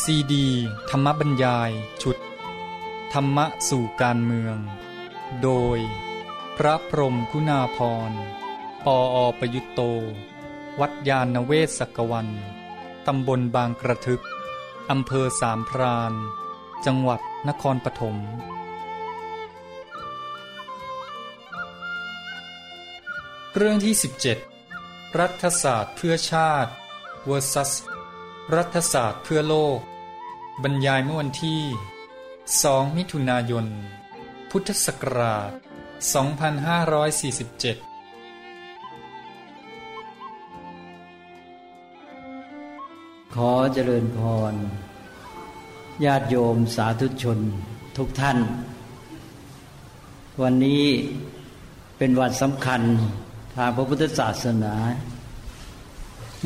ซีดี ธรรมบรรยาย ชุด ธรรมะสู่การเมือง โดย พระพรมคุณาพรปออประยุตโต วัดยาณเวศกวัน ตำบลบางกระทึก อำเภอสามพรานจังหวัดนครปฐมเรื่องที่ 17 รัฐศาสตร์เพื่อชาติ vs รัฐศาสตร์เพื่อโลก บรรยายเมื่อวันที่ 2 มิถุนายน พุทธศักราช 2547 ขอเจริญพร ญาติโยมสาธุชนทุกท่าน วันนี้เป็นวันสำคัญทางพระพุทธศาสนา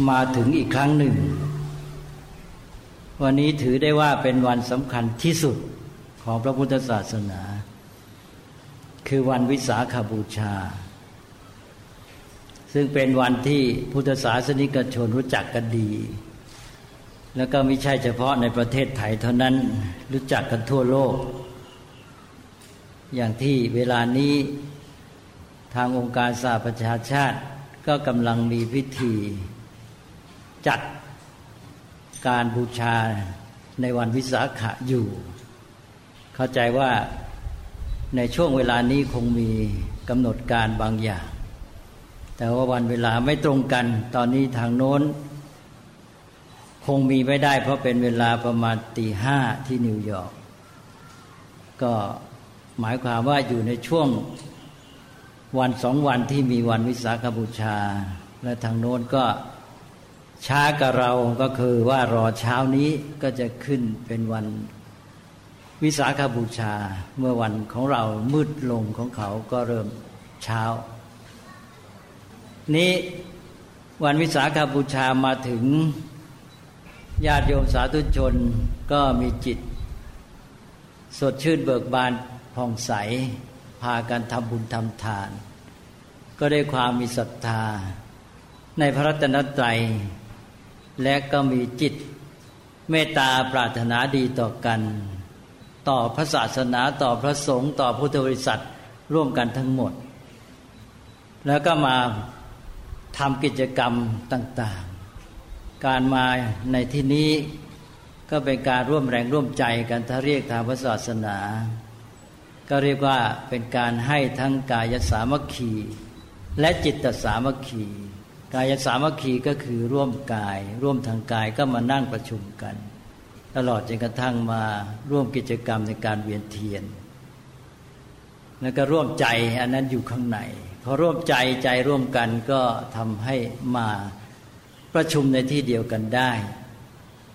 มาถึงอีกครั้งหนึ่ง วันนี้ถือได้ว่าเป็นวันสำคัญที่สุดของพระพุทธศาสนา คือวันวิสาขาบูชา ซึ่งเป็นวันที่พุทธศาสนิกชนรู้จักกันดี แล้วก็ไม่ใช่เฉพาะในประเทศไทยเท่านั้นรู้จักกันทั่วโลก อย่างที่เวลานี้ทางองค์การสหประชาชาติก็กำลังมีพิธี จัด การบูชาในวันวิสาขะอยู่ เข้าใจว่าในช่วงเวลานี้คงมีกำหนดการบางอย่าง แต่ว่าวันเวลาไม่ตรงกัน ตอนนี้ทางโน้น คงมีไม่ได้ เพราะเป็นเวลาประมาณตีห้าที่นิวยอร์กก็หมายความว่าอยู่ในช่วงวันสองวันที่มีวันวิสาขบูชา และทางโน้นก็ ช้ากับเราก็คือว่ารอเช้านี้ก็จะขึ้นเป็นวันวิสาขบูชาเมื่อวันของเรามืดลงของเขาก็เริ่มเช้า นี้วันวิสาขบูชามาถึงญาติโยมสาธุชนก็มีจิต สดชื่นเบิกบานผ่องใส พากันทำบุญทำทาน ก็ได้ความมีศรัทธา ในพระรัตนตรัย และก็มีจิต เมตตาปรารถนาดีต่อกัน ต่อพระศาสนาต่อพระสงฆ์ต่อพุทธบริษัทร่วมกันทั้งหมด แล้วก็มาทำกิจกรรมต่างๆ การมาในที่นี้ก็เป็นการร่วมแรงร่วมใจกันถ้าเรียกทางพระศาสนา ก็เรียกว่าเป็นการให้ทั้งกายสามัคคี และจิตสามัคคี กายสามัคคีก็คือร่วมกาย ร่วมทางกายก็มานั่งประชุมกัน ตลอดจนกระทั่งมาร่วมกิจกรรมในการเวียนเทียน แล้วก็ร่วมใจอันนั้นอยู่ข้างในพอร่วมใจใจร่วมกันก็ทำให้มาประชุมในที่เดียวกันได้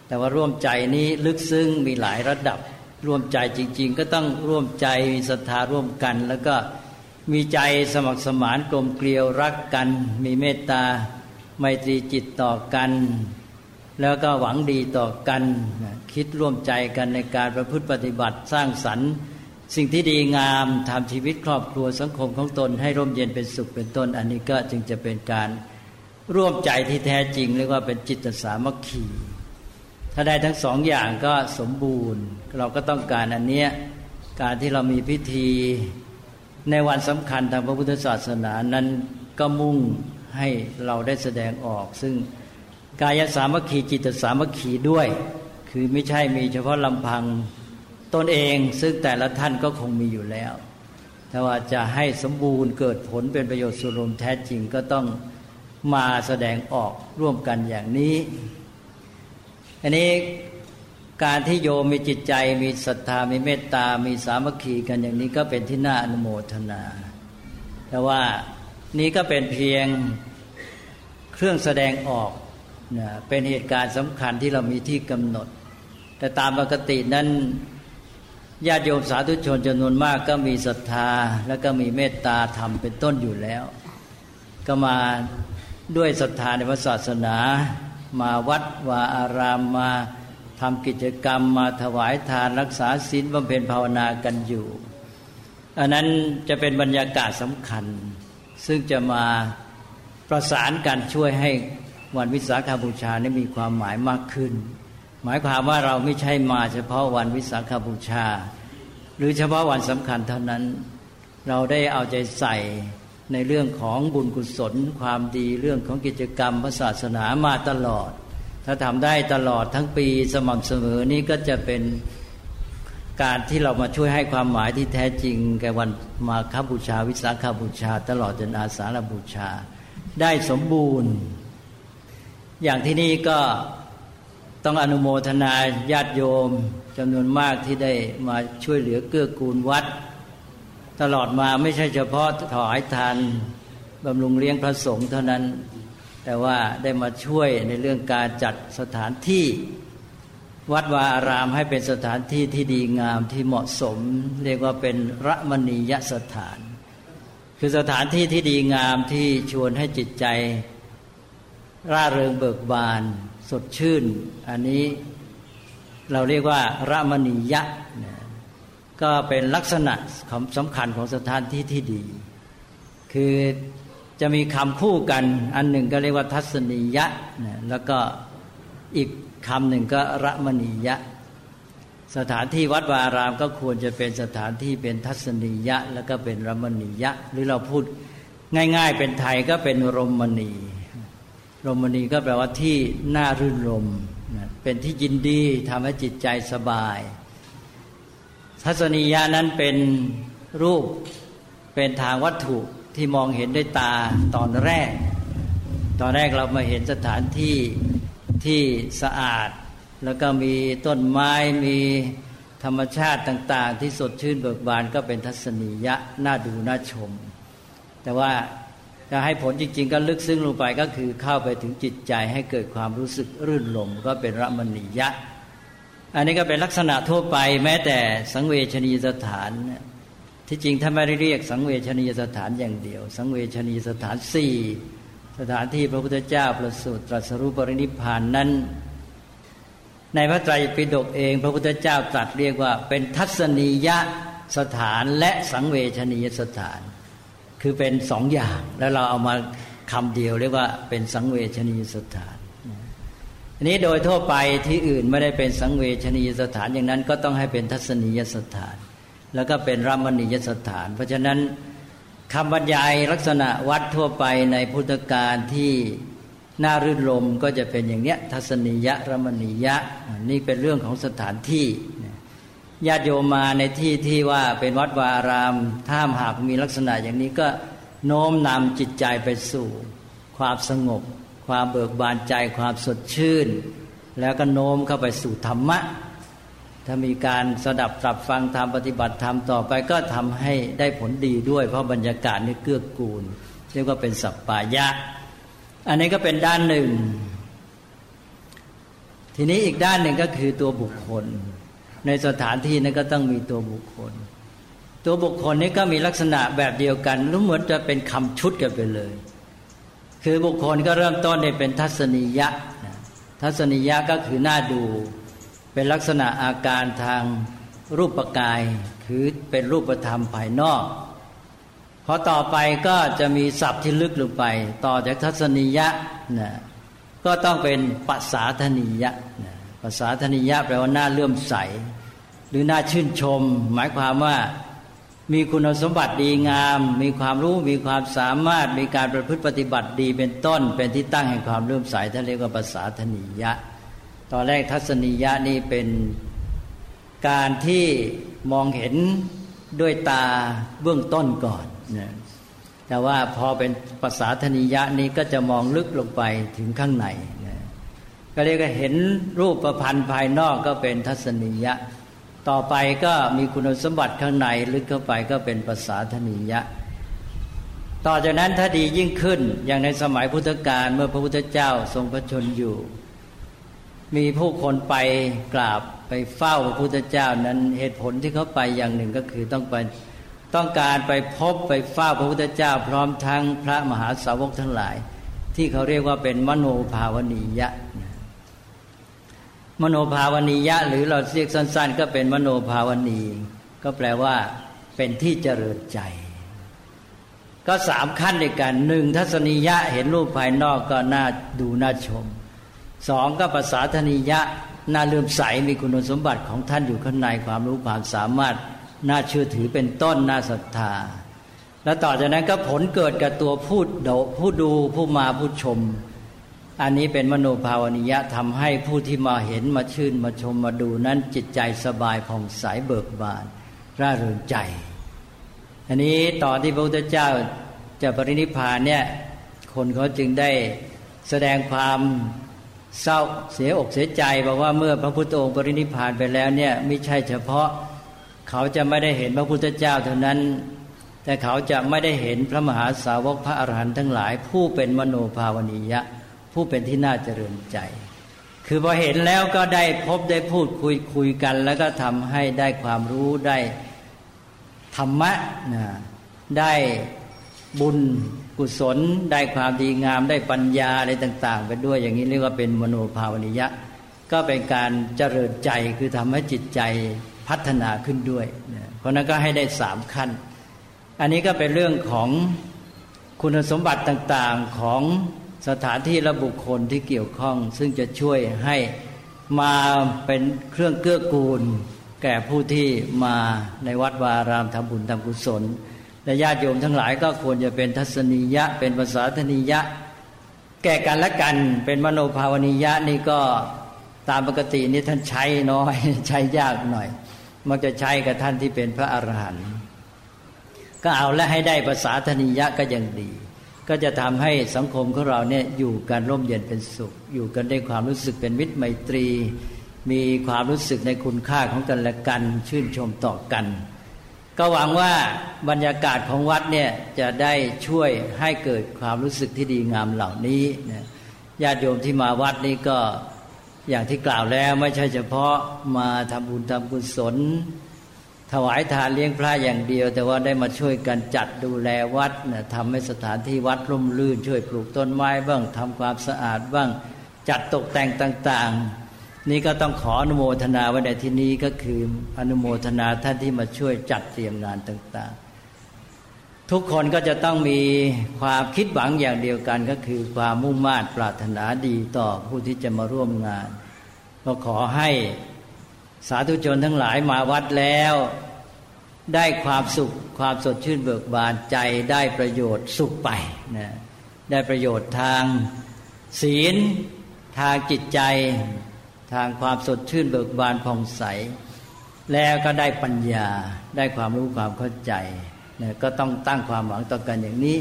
แต่ว่าร่วมใจนี้ลึกซึ้งมีหลายระดับ ร่วมใจจริง ๆ ก็ต้องร่วมใจมีศรัทธาร่วมกัน แล้วก็ มีใจสมัครสมานกลมเกลียวรักกัน มีเมตตาไมตรีจิตต่อกัน แล้วก็หวังดีต่อกัน คิดร่วมใจกันในการประพฤติปฏิบัติสร้างสรรค์ สิ่งที่ดีงามทำชีวิตครอบครัวสังคมของตนให้ร่มเย็นเป็นสุขเป็นต้น อันนี้ก็จึงจะเป็นการร่วมใจที่แท้จริงเรียกว่าเป็นจิตสามัคคีถ้าได้ทั้งสองอย่างก็สมบูรณ์ เราก็ต้องการอันเนี้ยการที่เรามีพิธี ในวันสำคัญทางพระพุทธศาสนานั้นก็มุ่งให้เราได้แสดงออก ซึ่งกายสามัคคีจิตสามัคคีด้วย คือไม่ใช่มีเฉพาะลำพังตนเอง ซึ่งแต่ละท่านก็คงมีอยู่แล้วแต่ว่าจะให้สมบูรณ์เกิดผลเป็นประโยชน์ส่วนรวมแท้จริงก็ต้องมาแสดงออกร่วมกันอย่างนี้ อันนี้ การที่โยมมีจิตใจมีศรัทธามีเมตตา มีสามัคคีกันอย่างนี้ก็เป็นที่น่าอนุโมทนา แต่ว่านี้ก็เป็นเพียงเครื่องแสดงออกนะเป็นเหตุการณ์สำคัญที่เรามีที่กำหนด แต่ตามปกตินั้นญาติโยมสาธุชนจำนวนมากก็มีศรัทธา แล้วก็มีเมตตาธรรมเป็นต้นอยู่แล้ว ก็มาด้วยศรัทธาในพระศาสนา มาวัดวาอารามมา ทำกิจกรรมมาถวายทานรักษาศีลบำเพ็ญภาวนากันอยู่ อันนั้นจะเป็นบรรยากาศสำคัญ ซึ่งจะมาประสานกันช่วยให้วันวิสาขาบูชานี้มีความหมายมากขึ้น หมายความว่าเราไม่ใช่มาเฉพาะวันวิสาขบูชา หรือเฉพาะวันสำคัญเท่านั้น เราได้เอาใจใส่ในเรื่องของบุญกุศล ความดีเรื่องของกิจกรรมพระศาสนามาตลอด ถ้าทำได้ตลอดทั้งปีสม่ำเสมอนี้ก็จะเป็นการที่เรามาช่วยให้ความหมายที่แท้จริง แก่วันมาคบูชา วิสาขบูชา ตลอดจนอาสาฬบูชา ได้สมบูรณ์ อย่างที่นี่ก็ต้องอนุโมทนาญาติโยมจำนวนมากที่ได้มาช่วยเหลือเกื้อกูลวัด ตลอดมาไม่ใช่เฉพาะถวายทานบำรุงเลี้ยงพระสงฆ์เท่านั้น แต่ว่าได้มาช่วยในเรื่องการจัดสถานที่วัดวาอารามให้เป็นสถานที่ที่ดีงามที่เหมาะสม เรียกว่าเป็นระมณียสถาน คือสถานที่ที่ดีงามที่ชวนให้จิตใจ ร่าเริงเบิกบาน สดชื่น อันนี้เราเรียกว่าระมณียะ ก็เป็นลักษณะสำคัญของสถานที่ที่ดี คือ จะมีคำคู่กัน อันหนึ่งก็เรียกว่าทัศนียะแล้วก็อีกคำหนึ่งก็ระมณียะ สถานที่วัดวารามก็ควรจะเป็นสถานที่เป็นทัศนียะ แล้วก็เป็นระมณียะ หรือเราพูดง่าย ๆ เป็นไทยก็เป็นรมณี รมณีก็แปลว่าที่น่ารื่นรมเป็นที่ยินดีทำให้จิตใจสบาย ทัศนียะนั้นเป็นรูปเป็นทางวัตถุ ที่มองเห็นด้วยตาตอนแรก ตอนแรกเรามาเห็นสถานที่ที่สะอาด แล้วก็มีต้นไม้มีธรรมชาติต่าง ๆ ที่สดชื่นเบิกบานก็เป็นทัศนียะน่าดูน่าชม แต่ว่าจะให้ผลจริง ๆ ก็ลึกซึ้งลงไปก็คือเข้าไปถึงจิตใจให้เกิดความรู้สึกรื่นรมก็เป็นรมณียะ อันนี้ก็เป็นลักษณะทั่วไปแม้แต่สังเวชนียสถาน ที่จริงถ้าไม่ได้เรียกสังเวชนียสถานอย่างเดียว สังเวชนียสถานสี่สถานที่พระพุทธเจ้าประสูติตรัสรู้ปรินิพานนั้น ในพระไตรปิฎกเอง พระพุทธเจ้าตรัสเรียกว่าเป็นทัศนียสถานและสังเวชนียสถาน คือเป็นสองอย่างแล้วเราเอามาคำเดียวเรียกว่าเป็นสังเวชนียสถานอันนี้โดยทั่วไปที่อื่นไม่ได้เป็นสังเวชนียสถานอย่างนั้นก็ต้องให้เป็นทัศนียสถาน แล้วก็เป็นรัมณียสถาน เพราะฉะนั้นคำบรรยายลักษณะวัดทั่วไปในพุทธการที่น่ารื่นรมก็จะเป็นอย่างเนี้ยทัศนียะรมณียะนี่เป็นเรื่องของสถานที่ญาติโยมมาในที่ที่ว่าเป็นวัดวารามถ้าหากมีลักษณะอย่างนี้ก็โน้มนำจิตใจไปสู่ ความสงบ ความเบิกบานใจความสดชื่น แล้วก็โน้มเข้าไปสู่ธรรมะ ถ้ามีการสดับตรับฟังธรรมปฏิบัติธรรมต่อไปก็ทำให้ได้ผลดีด้วย เพราะบรรยากาศนี่เกื้อกูลเรียกว่าเป็นสัปปายะ อันนี้ก็เป็นด้านหนึ่ง ทีนี้อีกด้านหนึ่งก็คือตัวบุคคล ในสถานที่นั้นก็ต้องมีตัวบุคคล ตัวบุคคลนี้ก็มีลักษณะแบบเดียวกันรู้เหมือนจะเป็นคำชุดกันไปเลย คือบุคคลก็เริ่มต้นในเป็นทัศนียะ ทัศนียะก็คือหน้าดู เป็นลักษณะอาการทางรูปกาย คือเป็นรูปธรรมภายนอกพอต่อไปก็จะมีศัพท์ที่ลึกลงไป ต่อจากทัศนียะนะก็ต้องเป็นปัสสาธนิยะนะภาษาธนิยะแปลว่าหน้าเลื่อมใส หรือหน้าชื่นชม หมายความว่ามีคุณสมบัติดีงาม มีความรู้มีความสามารถมีการประพฤติปฏิบัติดีเป็นต้น เป็นที่ตั้งแห่งความเลื่อมใสท่านเรียกว่าภาษาธนิยะ ตอนแรกทัศนียะนี่เป็นการที่มองเห็นด้วยตาเบื้องต้นก่อนนะแต่ว่าพอเป็นภาษาธนิยะนี้ก็จะมองลึกลงไปถึงข้างในนะก็เรียกว่าเห็นรูปประพันธ์ภายนอกก็เป็นทัศนียะ ต่อไปก็มีคุณสมบัติข้างในลึกเข้าไปก็เป็นภาษาธนิยะ ต่อจากนั้นถ้าดียิ่งขึ้นอย่างในสมัยพุทธกาลเมื่อพระพุทธเจ้าทรงพระชนอยู่ มีผู้คนไปกราบไปเฝ้าพระพุทธเจ้านั้นเหตุผลที่เขาไปอย่างหนึ่งก็คือต้องไปต้องการไปพบไปเฝ้าพระพุทธเจ้า พร้อมทั้งพระมหาสาวกทั้งหลาย ที่เขาเรียกว่าเป็นมโนภาวนียะ มโนภาวนียะ หรือเราเรียกสั้น ๆ ก็เป็นมโนภาวนี ก็แปลว่าเป็นที่เจริญใจ ก็สามขั้นด้วยกันหนึ่งทัศนียะเห็นรูปภายนอกก็น่าดูน่าชม สองก็ภาษาธนิยะน่าเลื่อมใสมีคุณสมบัติของท่านอยู่ข้างในความรู้ความสามารถน่าเชื่อถือเป็นต้นน่าศรัทธา แล้วต่อจากนั้นก็ผลเกิดกับตัวผู้ดผู้ดูผู้มาผู้ชม อันนี้เป็นมโนภาวนิยะทำให้ผู้ที่มาเห็นมาชื่นมาชมมาดูนั้นจิตใจสบายผ่องใสเบิกบาน ร่าเริงใจ อันนี้ตอนที่พระพุทธเจ้าจะปรินิพานเนี่ยคนเขาจึงได้แสดงความ เศร้าเสียอกเสียใจบอกว่าเมื่อพระพุทธองค์ปรินิพานไปแล้วเนี่ยไม่ใช่เฉพาะเขาจะไม่ได้เห็นพระพุทธเจ้าเท่านั้น แต่เขาจะไม่ได้เห็นพระมหาสาวกพระอรหันต์ทั้งหลาย ผู้เป็นมโนภาวนียะ ผู้เป็นที่น่าเจริญใจ คือพอเห็นแล้วก็ได้พบได้พูดคุยคุยกัน แล้วก็ทำให้ได้ความรู้ได้ธรรมะนะได้บุญ กุศลได้ความดีงามได้ปัญญาอะไรต่าง ๆ ไปด้วยอย่างนี้เรียกว่าเป็นมโนภาวนิยะ ก็เป็นการเจริญใจคือทำให้จิตใจพัฒนาขึ้นด้วย เพราะนั้นก็ให้ได้สามขั้น อันนี้ก็เป็นเรื่องของคุณสมบัติต่างๆของสถานที่และบุคคลที่เกี่ยวข้อง ซึ่งจะช่วยให้มาเป็นเครื่องเกื้อกูล แก่ผู้ที่มาในวัดวารามทำบุญทำกุศล และญาติโยมทั้งหลายก็ควรจะเป็นทัศนียะ เป็นภาษาธนียะ แก่กันและกันเป็นมโนภาวนียะนี่ก็ตามปกตินี่ท่านใช้น้อยใช้ยากหน่อย มักจะใช้กับท่านที่เป็นพระอรหันต์ก็เอาและให้ได้ภาษาธนียะก็ยังดี ก็จะทำให้สังคมของเราเนี่ยอยู่กันร่มเย็นเป็นสุข อยู่กันด้วยความรู้สึกเป็นมิตรไมตรี มีความรู้สึกในคุณค่าของกันและกัน ชื่นชมต่อกัน ก็หวังว่าบรรยากาศของวัดเนี่ยจะได้ช่วยให้เกิดความรู้สึกที่ดีงามเหล่านี้นญาติโยมที่มาวัดนี้ก็อย่างที่กล่าวแล้วไม่ใช่เฉพาะมาทำบุญทำกุศล ถวายทานเลี้ยงพระอย่างเดียว แต่ว่าได้มาช่วยกันจัดดูแลวัดนะทำให้สถานที่วัดร่มรื่น ช่วยปลูกต้นไม้บ้างทำความสะอาดบ้างจัดตกแต่งต่าง ๆ นี่ก็ต้องขออนุโมทนาไว้ในที่นี้ก็คืออนุโมทนาท่านที่มาช่วยจัดเตรียมงานต่างๆ ทุกคนก็จะต้องมีความคิดหวังอย่างเดียวกันก็คือความมุ่งมา่ปรารถนาดีต่อผู้ที่จะมาร่วมงาน ก็ขอให้สาธุชนทั้งหลายมาวัดแล้ว ได้ความสุขความสดชื่นเบิกบานใจได้ประโยชน์สุขไปนะได้ประโยชน์ทางศีลทางจิตใจ ทางความสดชื่นเบิกบานผ่องใส แล้วก็ได้ปัญญาได้ความรู้ความเข้าใจเนี่ยก็ต้องตั้งความหวังต่อกันอย่างนี้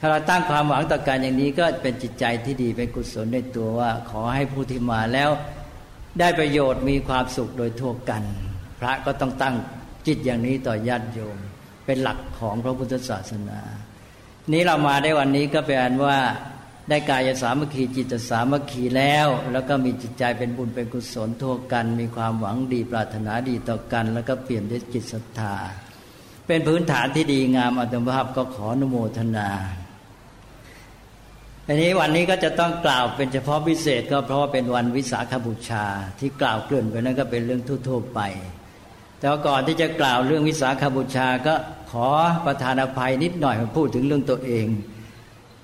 ถ้าเราตั้งความหวังต่อกันอย่างนี้ก็เป็นจิตใจที่ดีเป็นกุศลในตัวว่า ขอให้ผู้ที่มาแล้วได้ประโยชน์มีความสุขโดยทั่วกัน พระก็ต้องตั้งจิตอย่างนี้ต่อญาติโยม เป็นหลักของพระพุทธศาสนา นี้เรามาได้วันนี้ก็แปลว่า ได้กายสามัคคีจิตสามัคคีแล้ว แล้วก็มีจิตใจเป็นบุญเป็นกุศลทั่วกัน มีความหวังดีปรารถนาดีต่อกัน แล้วก็เปลี่ยนด้วยจิตศรัทธา เป็นพื้นฐานที่ดีงามอัตภาพก็ขออนุโมทนาอันนี้วันนี้ก็จะต้องกล่าวเป็นเฉพาะพิเศษก็เพราะว่าเป็นวันวิสาขบูชา ที่กล่าวเกลื่อนไปนั้นก็เป็นเรื่องทั่วๆไป แต่ก่อนที่จะกล่าวเรื่องวิสาขบูชาก็ขอประธานอภัยนิดหน่อยมาพูดถึงเรื่องตัวเอง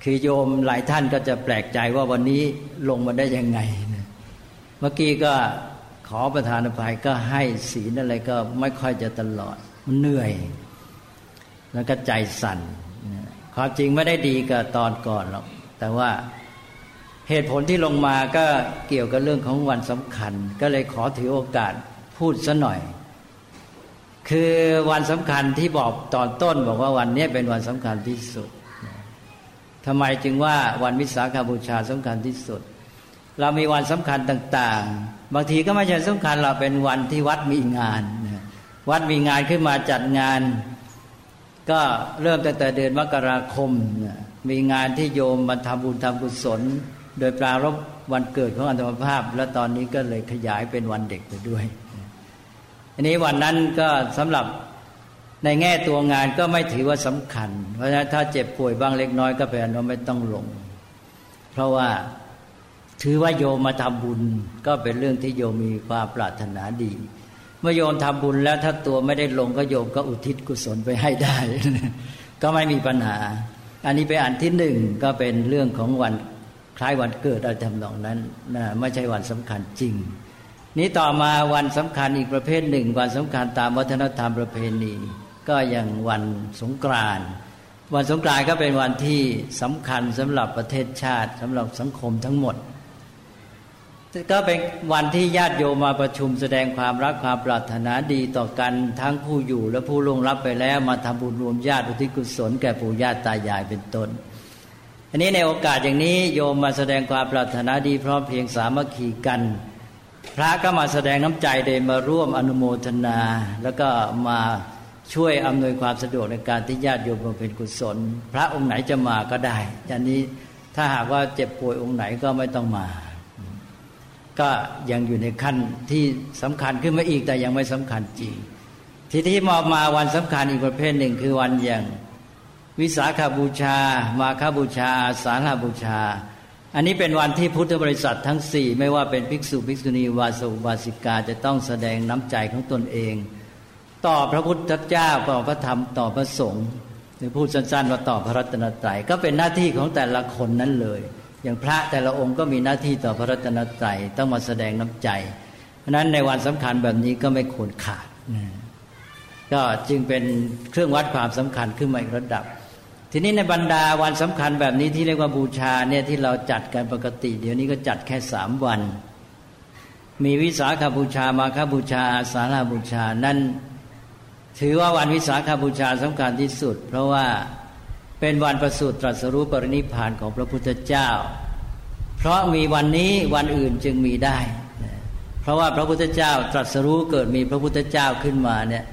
คือโยมหลายท่านก็จะแปลกใจว่าวันนี้ลงมาได้ยังไง เมื่อกี้ก็ขอประธานอภัยก็ให้ศีลอะไรก็ไม่ค่อยจะตลอด มันเหนื่อย แล้วก็ใจสั่นความจริงไม่ได้ดีกับตอนก่อนหรอก แต่ว่าเหตุผลที่ลงมาก็เกี่ยวกับเรื่องของวันสำคัญ ก็เลยขอถือโอกาสพูดซะหน่อย คือวันสำคัญที่บอกตอนต้นบอกว่าวันนี้เป็นวันสำคัญที่สุด ทำไมจึงว่าวันวิสาขบูชาสำคัญที่สุด เรามีวันสำคัญต่าง ๆ บางทีก็ไม่ใช่สำคัญเราเป็นวันที่วัดมีงาน วัดมีงานขึ้นมาจัดงาน ก็เริ่มตั้งแต่เดือนมกราคม มีงานที่โยมมาทำบุญทำกุศล โดยปรารบวันเกิดของอัตมภาพ และตอนนี้ก็เลยขยายเป็นวันเด็กไปด้วยอันนี้วันนั้นก็สำหรับ ในแง่ตัวงานก็ไม่ถือว่าสำคัญ เพราะฉะนั้นถ้าเจ็บป่วยบ้างเล็กน้อยก็แปลว่าไม่ต้องลง เพราะว่าถือว่าโยมมาทำบุญก็เป็นเรื่องที่โยมมีความปรารถนาดี เมื่อโยมทำบุญแล้วถ้าตัวไม่ได้ลงก็โยมก็อุทิศกุศลไปให้ได้ ก็ไม่มีปัญหา อันนี้เป็นอันที่หนึ่งก็เป็นเรื่องของวันคล้ายวันเกิดอะไรทำนองนั้นนะไม่ใช่วันสำคัญจริง นี้ต่อมาวันสำคัญอีกประเภทหนึ่ง วันสำคัญตามวัฒนธรรมประเพณี ก็อย่างวันสงกรานต์วันสงกรานต์ก็เป็นวันที่สำคัญสำหรับประเทศชาติสำหรับสังคมทั้งหมด ก็เป็นวันที่ญาติโยมมาประชุมแสดงความรักความปรารถนาดีต่อกันทั้งผู้อยู่และผู้ล่วงลับไปแล้วมาทำบุญรวมญาติอุทิศกุศลแก่ปู่ย่าตายายเป็นต้นอันนี้ในโอกาสอย่างนี้โยมมาแสดงความปรารถนาดีพร้อมเพียงสามัคคีกัน พระก็มาแสดงน้ำใจเดมาร่วมอนุโมทนา แล้วก็มา ช่วยอำนวยความสะดวกในการที่ญาติโยมบำเพ็ญกุศล พระองค์ไหนจะมาก็ได้อย่างนี้ถ้าหากว่าเจ็บป่วยองค์ไหนก็ไม่ต้องมา ก็ยังอยู่ในขั้นที่สำคัญขึ้นมาอีกแต่ยังไม่สำคัญจริง ทีที่มามาวันสำคัญอีกประเภทหนึ่งคือวันอย่างวิสาขาบูชา มาคาบูชา สาราบูชา อันนี้เป็นวันที่พุทธบริษัททั้งสี่ไม่ว่าเป็นภิกษุภิกษุณีวาสุวาสิกาจะต้องแสดงน้ำใจของตนเอง ต่อพระพุทธเจ้าต่อพระธรรมต่อพระสงฆ์หรือพูดสั้นๆว่าต่อพระรัตนตรัยก็เป็นหน้าที่ของแต่ละคนนั้นเลย อย่างพระแต่ละองค์ก็มีหน้าที่ต่อพระรัตนตรัยต้องมาแสดงน้ำใจ เพราะนั้นในวันสำคัญแบบนี้ก็ไม่ควรขาดก็จึงเป็นเครื่องวัดความสำคัญขึ้นมาอีกระดับ ทีนี้ในบรรดาวันสำคัญแบบนี้ที่เรียกว่าบูชาเนี่ยที่เราจัดกันปกติ เดี๋ยวนี้ก็จัดแค่สามวัน มีวิสาขาบูชามาคบูชาอาสาฬบูชานั่น ถือว่าวันวิสาขาบูชาสำคัญที่สุด เพราะว่าเป็นวันประสูติตรัสรู้ปรินิพานของพระพุทธเจ้า เพราะมีวันนี้วันอื่นจึงมีได้ เพราะว่าพระพุทธเจ้าตรัสรู้เกิดมีพระพุทธเจ้าขึ้นมาเนี่ย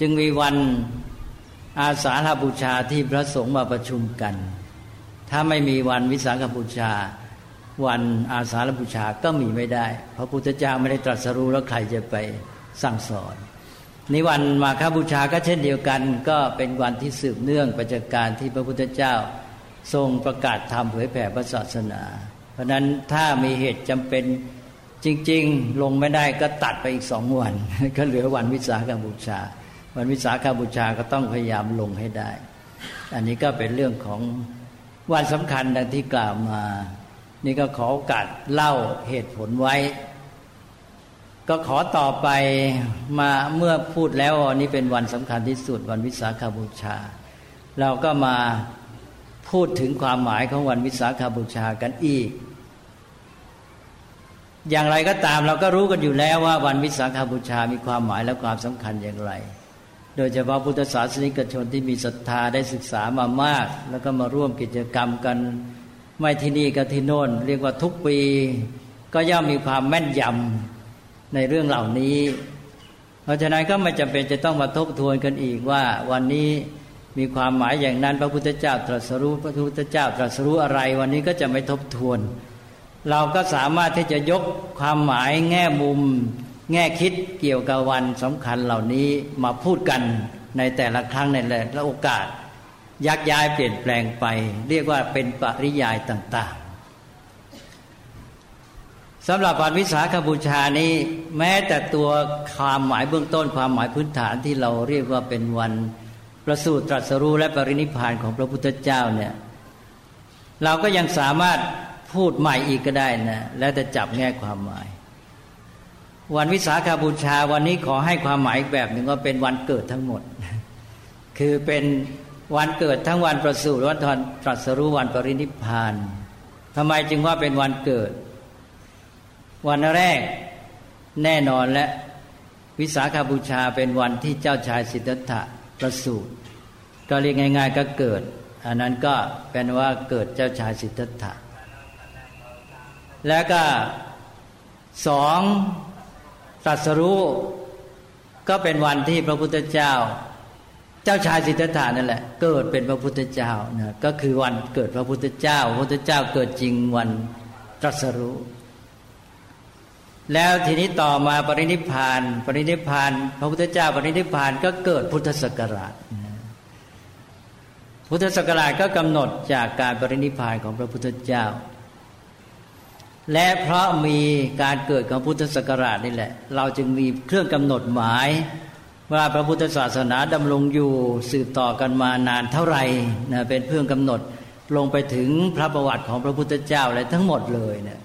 จึงมีวันอาสาฬบูชาที่พระสงฆ์มาประชุมกัน ถ้าไม่มีวันวิสาขบูชา วันอาสาฬบูชาก็มีไม่ได้ พระพุทธเจ้าไม่ได้ตรัสรู้แล้วใครจะไปสั่งสอน นวันมาฆบูชาก็เช่นเดียวกัน ก็เป็นวันที่สืบเนื่องประจากการที่พระพุทธเจ้าทรงประกาศธรรมเผยแผ่พระศาสนา เพราะนั้นถ้ามีเหตุจำเป็นจริง ๆ ลงไม่ได้ก็ตัดไปอีกสองวัน ก็เหลือวันวิสาขบูชา วันวิสาขาบูชาก็ต้องพยายามลงให้ได้ อันนี้ก็เป็นเรื่องของวันสำคัญดังที่กล่าวมา นี่ก็ขอโอกาสเล่าเหตุผลไว้ ก็ขอต่อไปมาเมื่อพูดแล้ววันนี้เป็นวันสำคัญที่สุดวันวิสาขาบูชา เราก็มาพูดถึงความหมายของวันวิสาขาบูชากันอีก อย่างไรก็ตามเราก็รู้กันอยู่แล้วว่าวันวิสาขาบูชามีความหมายและความสำคัญอย่างไร โดยเฉพาะพุทธศาสนิกชนที่มีศรัทธาได้ศึกษามามาก แล้วก็มาร่วมกิจกรรมกันไม่ที่นี่ก็ที่โน่น เรียกว่าทุกปี ก็ย่อมมีความแม่นยำ ในเรื่องเหล่านี้ เพราะฉะนั้นก็ไม่จำเป็นจะต้องมาทบทวนกันอีกว่า วันนี้มีความหมายอย่างนั้น พระพุทธเจ้าตรัสรู้พระพุทธเจ้าตรัสรู้อะไร วันนี้ก็จะไม่ทบทวน เราก็สามารถที่จะยกความหมายแง่มุม แง่คิดเกี่ยวกับวันสำคัญเหล่านี้มาพูดกันในแต่ละครั้งในแต่ละโอกาสยักย้ายเปลี่ยนแปลงไป เรียกว่าเป็นปริยายต่างๆ สำหรับวันวิสาขบูชานี้ แม้แต่ตัวความหมายเบื้องต้นความหมายพื้นฐานที่เราเรียกว่าเป็นวันประสูติตรัสรู้และปรินิพานของพระพุทธเจ้าเนี่ยเราก็ยังสามารถพูดใหม่อีกก็ได้นะแล้วแต่จับแง่ความหมาย วันวิสาขาบูชาวันนี้ขอให้ความหมายแบบหนึ่งว่าเป็นวันเกิดทั้งหมด คือเป็นวันเกิดทั้งวันประสูติวันตรัสรู้วันปรินิพานทำไมจึงว่าเป็นวันเกิด วันแรกแน่นอนและวิสาขาบูชาเป็นวันที่เจ้าชายสิทธัตถะประสูติก็เรียกง่าย ๆ ก็เกิด อันนั้นก็เป็นว่าเกิดเจ้าชายสิทธัตถะแล้วก็สองตรัสรู้ก็เป็นวันที่พระพุทธเจ้า เจ้าชายสิทธัตถานั่นแหละ เกิดเป็นพระพุทธเจ้านะก็คือวันเกิดพระพุทธเจ้า พระพุทธเจ้าเกิดจริงวันตรัสรู้ แล้วทีนี้ต่อมาปรินิพานปรินิพานพระพุทธเจ้าปรินิพานก็เกิดพุทธศักราช พุทธศักราชก็กำหนดจากการปรินิพานของพระพุทธเจ้า และเพราะมีการเกิดของพุทธศักราชนี่แหละ เราจึงมีเครื่องกำหนดหมายว่าพระพุทธศาสนาดำรงอยู่สืบต่อกันมานานเท่าไหร่นะเป็นเครื่องกำหนดลงไปถึงพระประวัติของพระพุทธเจ้าอะไรทั้งหมดเลยเนะี่ย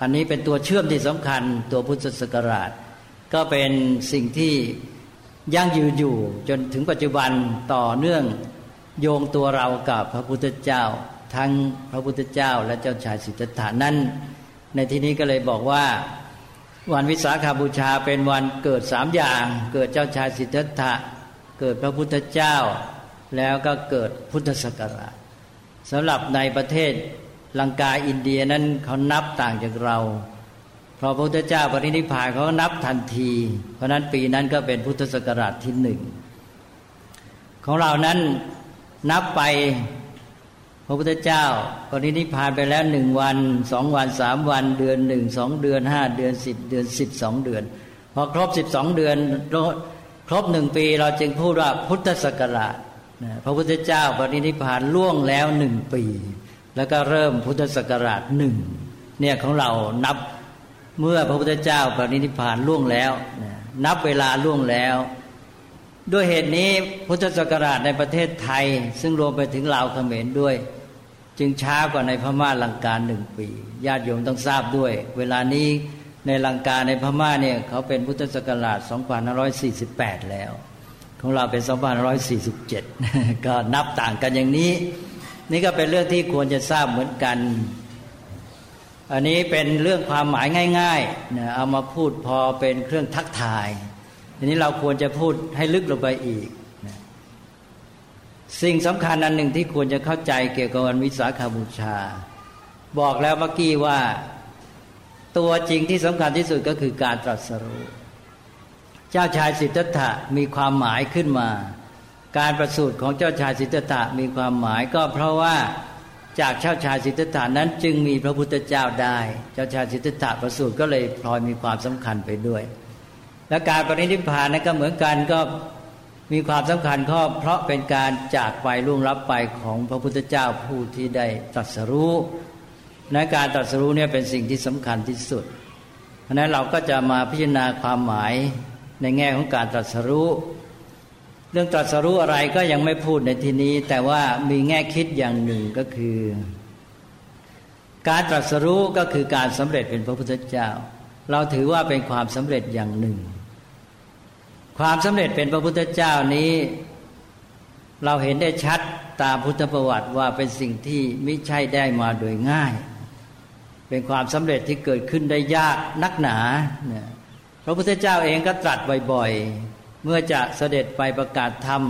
อันนี้เป็นตัวเชื่อมที่สำคัญตัวพุทธศักราช ก็เป็นสิ่งที่ยั่งยืนอยู่จนถึงปัจจุบันต่อเนื่องโยงตัวเรากับพระพุทธเจ้า ทั้งพระพุทธเจ้าและเจ้าชายสิทธัตถานั้น ในที่นี้ก็เลยบอกว่า วันวิสาขาบูชาเป็นวันเกิดสามอย่าง เกิดเจ้าชายสิทธัตถะเกิดพระพุทธเจ้า แล้วก็เกิดพุทธศักราชสำหรับในประเทศ ลังกาอินเดียนั้นเขานับต่างจากเรา เพอพระพุทธเจ้าปรินิพพานเขานับทันที เพราะนั้นปีนั้นก็เป็นพุทธศักราชที่หนึ่งของเรานั้นนับไปพระพุทธเจ้าปรินิพพานไปแล้วหนึ่งวันสองวันสามวัน เดือนหนึ่งสองเดือนห้าเดือนสิบเดือนสิบสองเดือนพอครบสิบสองเดือนครบหนึ่งปีเราจึงพูดว่าพุทธศักราชพระพุทธเจ้าปรินิพพานล่วงแล้วหนึ่งปี แล้วก็เริ่มพุทธศักราชหนึ่งเนี่ยของเรานับเมื่อพระพุทธเจ้าปรินิพพานล่วงแล้ว นับเวลาล่วงแล้ว ด้วยเหตุนี้พุทธศักราชในประเทศไทย ซึ่งรวมไปถึงลาวเขมรด้วย จึงช้ากว่าในพม่าลังกาหนึ่งปีญาติโยมต้องทราบด้วย เวลานี้ในลังกาในพม่าเนี่ยเขาเป็นพุทธศักราช 2548 แล้ว ของเราเป็น 2547 ก็นับต่างกันอย่างนี้ นี่ก็เป็นเรื่องที่ควรจะทราบเหมือนกัน อันนี้เป็นเรื่องความหมายง่ายๆนะเอามาพูดพอเป็นเครื่องทักทายทีนี้เราควรจะพูดให้ลึกลงไปอีกนะสิ่งสำคัญอันหนึ่งที่ควรจะเข้าใจเกี่ยวกับวันวิสาขาบูชา บอกแล้วเมื่อกี้ว่าตัวจริงที่สำคัญที่สุดก็คือการตรัสรู้ เจ้าชายสิทธัตถะมีความหมายขึ้นมา การประสูติของเจ้าชายสิทธัตถะมีความหมายก็เพราะว่าจากเจ้าชายสิทธัตถานั้นจึงมีพระพุทธเจ้าได้ เจ้าชายสิทธัตถะประสูติก็เลยพลอยมีความสำคัญไปด้วย และการปรินิพพานนั้นก็เหมือนกันก็มีความสำคัญข้อเพราะเป็นการจากไปล่วงรับไปของพระพุทธเจ้าผู้ที่ได้ตรัสรู้ในการตรัสรู้เนี่ยเป็นสิ่งที่สำคัญที่สุด เพราะนั้นเราก็จะมาพิจารณาความหมายในแง่ของการตรัสรู้ เรื่องตรัสรู้อะไรก็ยังไม่พูดในที่นี้ แต่ว่ามีแง่คิดอย่างหนึ่งก็คือ การตรัสรู้ก็คือการสำเร็จเป็นพระพุทธเจ้า เราถือว่าเป็นความสำเร็จอย่างหนึ่ง ความสำเร็จเป็นพระพุทธเจ้านี้ เราเห็นได้ชัดตามพุทธประวัติว่าเป็นสิ่งที่ไม่ใช่ได้มาโดยง่าย เป็นความสำเร็จที่เกิดขึ้นได้ยากนักหนา พระพุทธเจ้าเองก็ตรัสบ่อย เมื่อจะเสด็จไปประกาศธรรม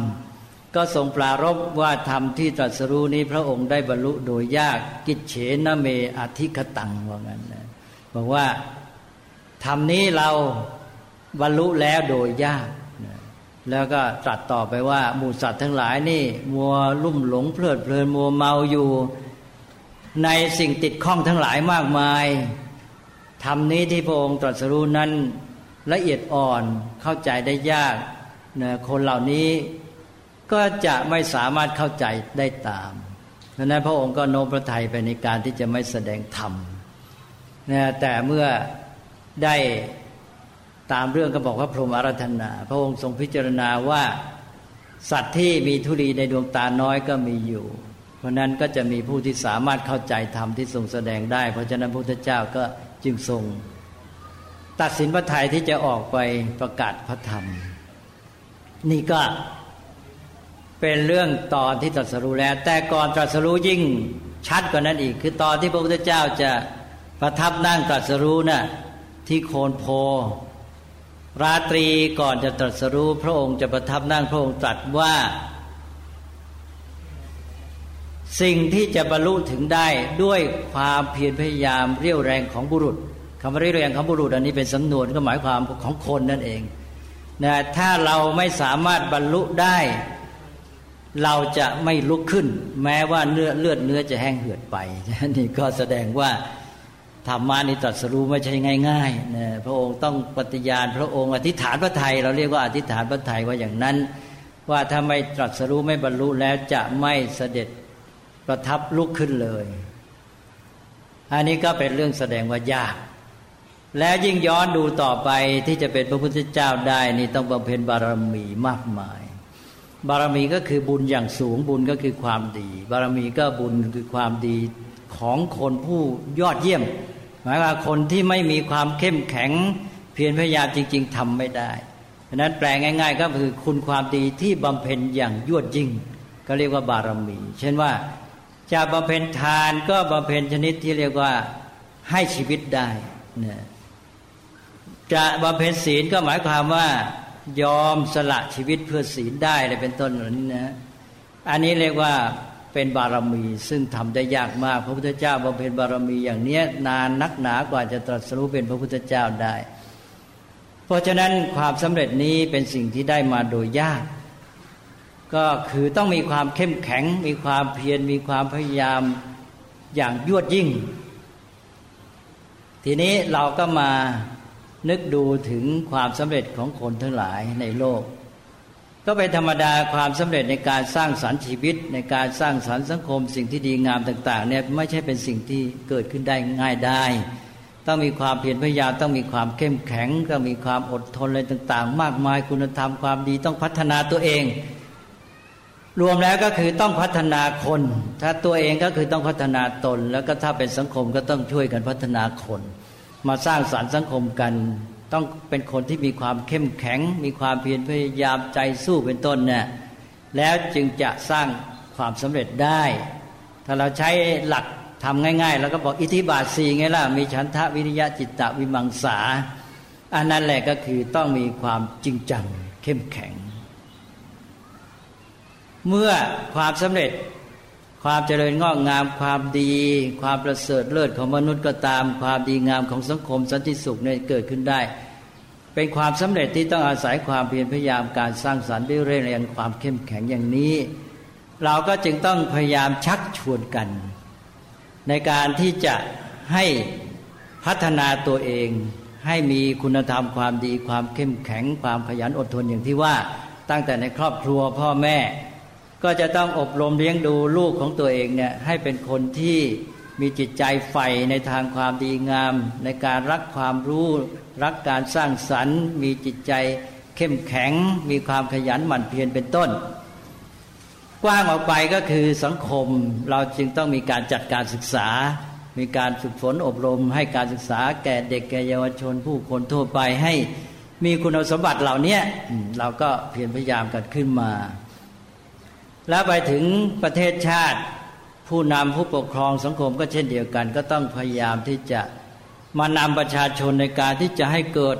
ก็ทรงปรารบว่าธรรมที่ตรัสรู้นี้พระองค์ได้บรรลุโดยยากกิจเฉนเมอธิคตังว่างั้นนะบอกว่าธรรมนี้เราบรรลุแล้วโดยยากแล้วก็ตรัสต่อไปว่าหมูสัตว์ทั้งหลายนี่ มัวลุ่มหลงเพลิดเพลินมัวเมาอยู่ ในสิ่งติดข้องทั้งหลายมากมายธรรมนี้ที่พระองค์ตรัสรู้นั้น ละเอียดอ่อนเข้าใจได้ยากนะคนเหล่านี้ก็จะไม่สามารถเข้าใจได้ตามดังนั้นพระองค์ก็โน้มพระทัยไปในการที่จะไม่แสดงธรรมนะแต่เมื่อได้ตามเรื่องก็บอกว่าพรหมอารัธนา พระองค์ทรงพิจารณาว่า สัตว์ที่มีทุลีในดวงตาน้อยก็มีอยู่ เพราะนั้นก็จะมีผู้ที่สามารถเข้าใจธรรมที่ทรงแสดงได้ เพราะฉะนั้นพระพุทธเจ้าก็จึงทรง ตัดสินพระไทยที่จะออกไปประกาศพระธรรม นี่ก็เป็นเรื่องตอนที่ตรัสรู้แล้ว แต่ก่อนตรัสรู้ยิ่งชัดกว่านั้นอีก คือตอนที่พระพุทธเจ้าจะประทับนั่งตรัสรู้นะ่ะที่โคนโพ ราตรีก่อนจะตรัสรู้ พระองค์จะประทับนั่งพระองค์ตรัสว่า สิ่งที่จะบรรลุถึงได้ด้วยความเพียรพยายามเรี่ยวแรงของบุรุษ คำว่าเรียงของบุรุษอันนี้เป็นสำนวนก็หมายความของคนนั่นเองนะถ้าเราไม่สามารถบรรลุได้ เราจะไม่ลุกขึ้น แม้ว่าเนื้อเลือดเนื้อจะแห้งเหือดไปนี่ก็แสดงว่าธรรมานิตรัสรู้ไม่ใช่ง่ายๆนะพระองค์ต้องปฏิญาณ พระองค์อธิษฐานพระไทย เราเรียกว่าอธิษฐานพระไทยว่าอย่างนั้น ว่าถ้าไม่ตรัสรู้ไม่บรรลุแล้วจะไม่เสด็จประทับลุกขึ้นเลย อันนี้ก็เป็นเรื่องแสดงว่ายาก และยิ่งย้อนดูต่อไปที่จะเป็นพระพุทธเจ้าได้นี่ต้องบำเพ็ญบารมีมากมาย บารมีก็คือบุญอย่างสูงบุญก็คือความดี บารมีก็บุญคือความดีของคนผู้ยอดเยี่ยม หมายว่าคนที่ไม่มีความเข้มแข็งเพียรพยายามจริง ๆทำไม่ได้เพราะนั้นแปลง่าย ๆ ก็คือคุณความดีที่บำเพ็ญอย่างยวดยิ่ง ก็เรียกว่าบารมี เช่นว่าจะบำเพ็ญทานก็บำเพ็ญชนิดที่เรียกว่าให้ชีวิตได้เนะ จะบำเพ็ญศีลก็หมายความว่ายอมสละชีวิตเพื่อศีลได้เลยเป็นต้นเหล่านี้นะอันนี้เรียกว่าเป็นบารมี ซึ่งทำได้ยากมาก พระพุทธเจ้าบำเพ็ญบารมีอย่างเนี้ยนานนักหนากว่าจะตรัสรู้เป็นพระพุทธเจ้าได้ เพราะฉะนั้นความสำเร็จนี้เป็นสิ่งที่ได้มาโดยยาก ก็คือต้องมีความเข้มแข็ง มีความเพียรมีความพยายามอย่างยวดยิ่ง ทีนี้เราก็มา นึกดูถึงความสำเร็จของคนทั้งหลายในโลก ก็เป็นธรรมดาความสำเร็จในการสร้างสรรค์ชีวิต ในการสร้างสรรค์สังคม สิ่งที่ดีงามต่าง ๆ เนี่ยไม่ใช่เป็นสิ่งที่เกิดขึ้นได้ง่ายได้ ต้องมีความเพียรพยายามต้องมีความเข้มแข็งต้องมีความอดทนอะไรต่าง ๆ มากมายคุณธรรมความดีต้องพัฒนาตัวเอง รวมแล้วก็คือต้องพัฒนาคน ถ้าตัวเองก็คือต้องพัฒนาตน แล้วก็ถ้าเป็นสังคมก็ต้องช่วยกันพัฒนาคน มาสร้างสารรค์สังคมกัน ต้องเป็นคนที่มีความเข้มแข็ง มีความเพียรพยายามใจสู้เป็นต้นเนี่ยแล้วจึงจะสร้างความสำเร็จได้ ถ้าเราใช้หลักทำง่ายๆ แล้วก็บอกอิทธิบาทสี่ไงล่ะ มีฉันทะวิริยะจิตตะวิมังสา อันนั้นแหละก็คือต้องมีความจริงจังเข้มแข็ง เมื่อความสำเร็จ ความเจริญงอกงามความดี ความประเสริฐเลิศของมนุษย์ก็ตาม ความดีงามของสังคมสันติสุขเนี่ยเกิดขึ้นได้ เป็นความสำเร็จที่ต้องอาศัยความเพียรพยายามการสร้างสรรค์ด้วยเรียนความเข้มแข็งอย่างนี้ เราก็จึงต้องพยายามชักชวนกัน ในการที่จะให้พัฒนาตัวเองให้มีคุณธรรมความดี ความเข้มแข็ง ความขยันอดทนอย่างที่ว่าตั้งแต่ในครอบครัวพ่อแม่ ก็จะต้องอบรมเลี้ยงดูลูกของตัวเองเนี่ยให้เป็นคนที่มีจิตใจใฝ่ในทางความดีงาม ในการรักความรู้รักการสร้างสรรค์ มีจิตใจเข้มแข็ง มีความขยันหมั่นเพียรเป็นต้น กว้างออกไปก็คือสังคมเราจึงต้องมีการจัดการศึกษา มีการฝึกฝนอบรม ให้การศึกษาแก่เด็กแก่เยาวชน ผู้คนทั่วไปให้มีคุณสมบัติเหล่านี้เราก็เพียรพยายามกันขึ้นมา แล้วไปถึงประเทศชาติ ผู้นำผู้ปกครองสังคมก็เช่นเดียวกัน ก็ต้องพยายามที่จะมานำประชาชนในการที่จะให้เกิด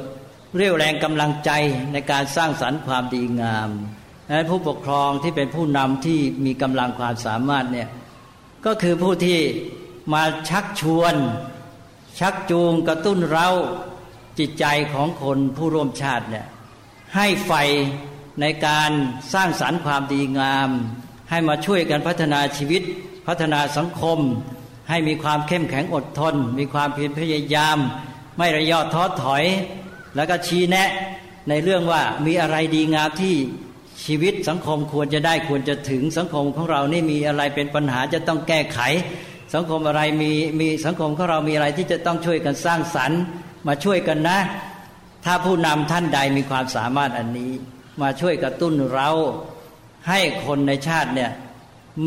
เรี่ยวแรงกำลังใจในการสร้างสรรค์ความดีงามดังนั้นผู้ปกครองที่เป็นผู้นำที่มีกำลังความสามารถเนี่ยก็คือผู้ที่มาชักชวน ชักจูงกระตุ้นเราจิตใจของคนผู้ร่วมชาติเนี่ยให้ไฟ ในการสร้างสรรค์ความดีงาม ให้มาช่วยกันพัฒนาชีวิต พัฒนาสังคม ให้มีความเข้มแข็งอดทน มีความเพียรพยายาม ไม่ระยอท้อถอย แล้วก็ชี้แนะในเรื่องว่ามีอะไรดีงามที่ชีวิตสังคมควรจะได้ควรจะถึงสังคมของเรานี่มีอะไรเป็นปัญหาจะต้องแก้ไข สังคมอะไรมีมีสังคมของเรามีอะไรที่จะต้องช่วยกันสร้างสรรค์ มาช่วยกันนะ ถ้าผู้นำท่านใดมีความสามารถอันนี้ มาช่วยกระตุ้นเราให้คนในชาติเนี่ย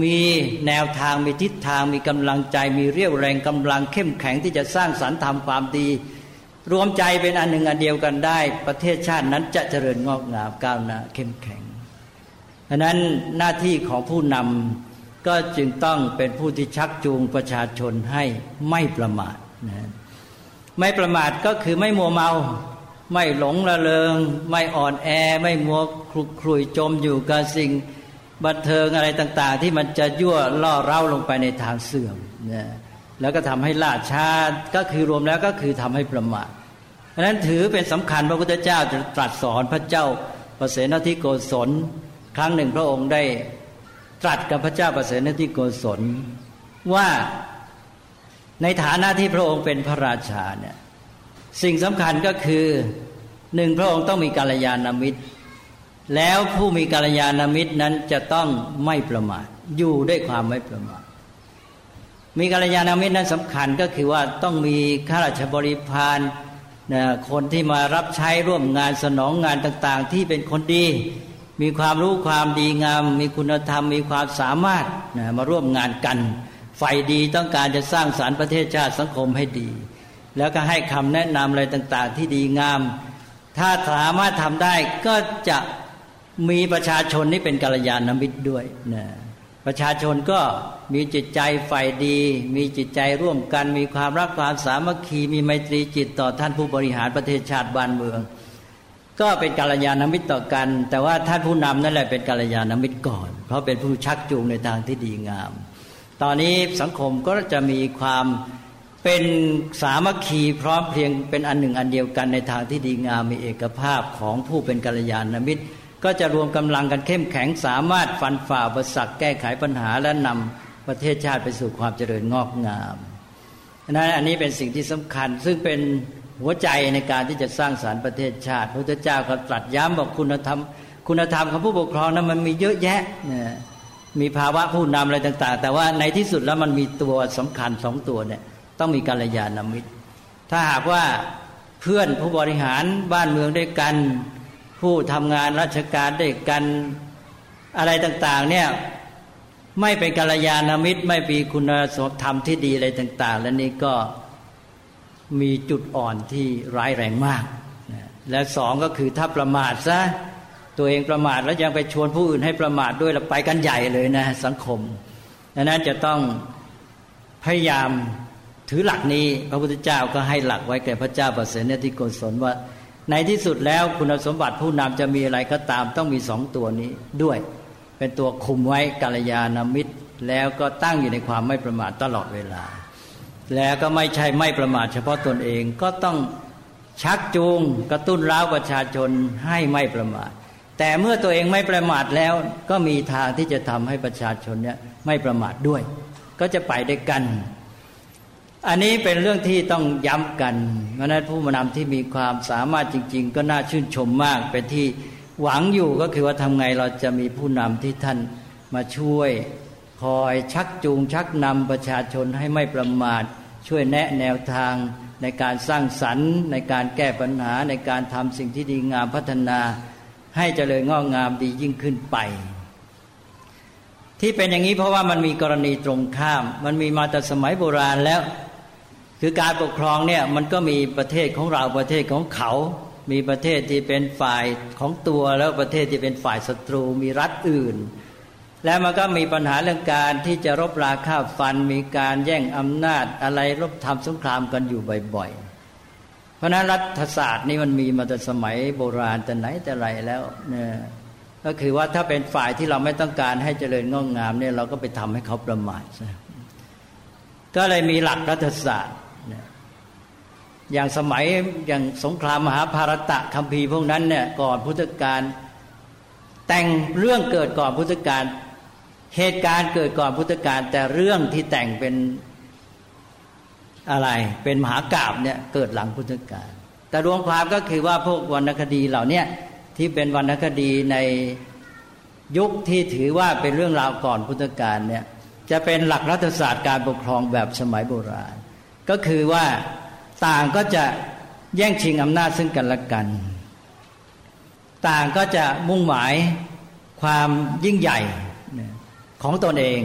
มีแนวทางมีทิศทางมีกำลังใจ มีเรี่ยวแรงกำลังเข้มแข็งที่จะสร้างสรรค์ทำความดี รวมใจเป็นอันหนึ่งอันเดียวกันได้ ประเทศชาตินั้นจะเจริญงอกงามก้าวหน้าเข้มแข็งดังนั้นหน้าที่ของผู้นำก็จึงต้องเป็นผู้ที่ชักจูงประชาชนให้ไม่ประมาทนะไม่ประมาทก็คือไม่มัวเมา ไม่หลงละเลงไม่อ่อนแอไม่มัวคลุกคลุยจมอยู่กับสิ่งบันเทิงอะไรต่าง ๆ ที่มันจะยั่วล่อเร้าลงไปในทางเสื่อมนะแล้วก็ทำให้ล่าช้าก็คือรวมแล้วก็คือทำให้ประมาทเพราะนั้นถือเป็นสำคัญพระพุทธเจ้าจะตรัสสอนพระเจ้าประเสนทิโกศลครั้งหนึ่งพระองค์ได้ตรัสกับพระเจ้าประเสนทิโกศลว่าในฐานะที่พระองค์เป็นพระราชาเนี่ย สิ่งสำคัญก็คือหนึ่งพระองค์ต้องมีกาลยานามิตร แล้วผู้มีกาลยานามิตรนั้นจะต้องไม่ประมาทอยู่ด้วยความไม่ประมาทมีกาลยานามิตรนั้นสำคัญก็คือว่าต้องมีข้าราชบริพารนะคนที่มารับใช้ร่วมงานสนองงานต่างๆ ที่เป็นคนดี มีความรู้ความดีงาม มีคุณธรรม มีความสามารถนะมาร่วมงานกันฝ่ายดีต้องการจะสร้างสารรค์ประเทศชาติสังคมให้ดี แล้วก็ให้คำแนะนำอะไรต่างๆ ที่ดีงาม ถ้าสามารถทำได้ก็จะมีประชาชนนี่เป็นกัลยาณมิตรด้วยนะประชาชนก็มีจิตใจใฝ่ดี มีจิตใจร่วมกัน มีความรักความสามัคคี มีไมตรีจิตต่อท่านผู้บริหารประเทศชาติบ้านเมือง ก็เป็นกัลยาณมิตรต่อกัน แต่ว่าท่านผู้นำนั่นแหละเป็นกัลยาณมิตรก่อน เพราะเป็นผู้ชักจูงในทางที่ดีงาม ตอนนี้สังคมก็จะมีความ เป็นสามัคคีพร้อมเพรียงเป็นอันหนึ่งอันเดียวกันในทางที่ดีงามมีเอกภาพของผู้เป็นกัลยาณมิตร ก็จะรวมกำลังกันเข้มแข็งสามารถฟันฝ่าอุปสรรคแก้ไขปัญหาและนำประเทศชาติไปสู่ความเจริญงอกงามนั้นอันนี้เป็นสิ่งที่สำคัญ ซึ่งเป็นหัวใจในการที่จะสร้างสารรค์ประเทศชาติพระเจ้าก็ตรัสย้ำบอกคุณธรรม คุณธรรมของผู้ปกครองนั้นมันมีเยอะแยะนะมีภาวะผู้นำอะไรต่าง ๆ แต่ว่าในที่สุดแล้วมันมีตัวสำคัญสองตัวเนี่ย ต้องมีการยานมิตร ถ้าหากว่าเพื่อนผู้บริหารบ้านเมืองด้วยกัน ผู้ทำงานราชการด้วยกันอะไรต่าง ๆ เนี่ยไม่เป็นกัลยาณมิตร ไม่มีคุณธรรมที่ดีอะไรต่าง ๆ แล้วนี่ก็มีจุดอ่อนที่ร้ายแรงมาก และสองก็คือถ้าประมาทซะตัวเองประมาทแล้วยังไปชวนผู้อื่นให้ประมาทด้วยแล้วไปกันใหญ่เลยนะสังคมดังนั้นจะต้องพยายาม ถือหลักนี้พระพุทธเจ้าก็ให้หลักไว้แก่พระเจ้าประเสริฐที่โกศลว่า ในที่สุดแล้วคุณสมบัติผู้นำจะมีอะไรก็ตามต้องมีสองตัวนี้ด้วย เป็นตัวคุมไว้กัลยาณมิตร แล้วก็ตั้งอยู่ในความไม่ประมาทตลอดเวลา แล้วก็ไม่ใช่ไม่ประมาทเฉพาะตนเองก็ต้องชักจูงกระตุ้นร้าวประชาชนให้ไม่ประมาทแต่เมื่อตัวเองไม่ประมาทแล้วก็มีทางที่จะทำให้ประชาชนเนี่ยไม่ประมาทด้วย ก็จะไปด้วยกัน อันนี้เป็นเรื่องที่ต้องย้ำกันเพราะนั้นผู้นำที่มีความสามารถจริง ๆ ก็น่าชื่นชมมากเป็นที่หวังอยู่ก็คือว่าทำไงเราจะมีผู้นำที่ท่านมาช่วย คอยชักจูงชักนำประชาชนให้ไม่ประมาท ช่วยแนะแนวทางในการสร้างสรรค์ ในการแก้ปัญหาในการทำสิ่งที่ดีงามพัฒนา ให้เจริญงอกงามดียิ่งขึ้นไป ที่เป็นอย่างนี้เพราะว่ามันมีกรณีตรงข้าม มันมีมาแต่สมัยโบราณแล้ว คือการปกครองเนี่ยมันก็มีประเทศของเราประเทศของเขา มีประเทศที่เป็นฝ่ายของตัวแล้วประเทศที่เป็นฝ่ายศัตรูมีรัฐอื่น แล้วมันก็มีปัญหาเรื่องการที่จะรบราฆ่าฟัน มีการแย่งอำนาจอะไรรบทำสงครามกันอยู่บ่อยๆ เพราะนั้นรัฐศาสตร์นี่มันมีมาแต่สมัยโบราณแต่ไหนแต่ไรแล้วเนี่ยก็คือว่าถ้าเป็นฝ่ายที่เราไม่ต้องการให้เจริญงอกงามเนี่ยเราก็ไปทำให้เขาประมาทก็เลยมีหลักรัฐศาสตร์ อย่างสมัยอย่างสงครามมหาภารตะคัมภีร์พวกนั้นเนี่ยก่อนพุทธกาลแต่งเรื่องเกิดก่อนพุทธกาลเหตุการณ์เกิดก่อนพุทธกาลแต่เรื่องที่แต่งเป็นอะไรเป็นมหากราบเนี่ยเกิดหลังพุทธกาลแต่รวมความก็คือว่าพวกวรรณคดีเหล่านี้ที่เป็นวรรณคดีในยุคที่ถือว่าเป็นเรื่องราวก่อนพุทธกาลเนี่ยจะเป็นหลักรัฐศาสตร์การปกครองแบบสมัยโบราณ ก็คือว่า ต่างก็จะแย่งชิงอำนาจซึ่งกันและกัน ต่างก็จะมุ่งหมายความยิ่งใหญ่ของตนเอง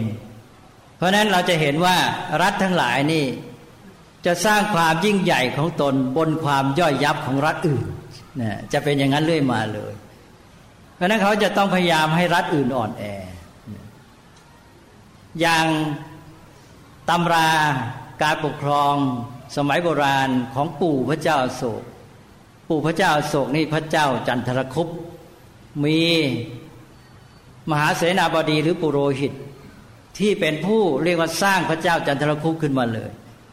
เพราะนั้นเราจะเห็นว่ารัฐทั้งหลายนี่จะสร้างความยิ่งใหญ่ของตนบนความย่อยยับของรัฐอื่นนจะเป็นอย่างนั้นเรื่อยมาเลย เพราะนั้นเขาจะต้องพยายามให้รัฐอื่นอ่อนแอ อย่างตำราการปกครอง สมัยโบราณของปู่พระเจ้าโศก ปู่พระเจ้าโศกนี่พระเจ้าจันทรคุปมีมหาเสนาบดีหรือปุโรหิต ที่เป็นผู้เรียกว่าสร้างพระเจ้าจันทรคุปขึ้นมาเลย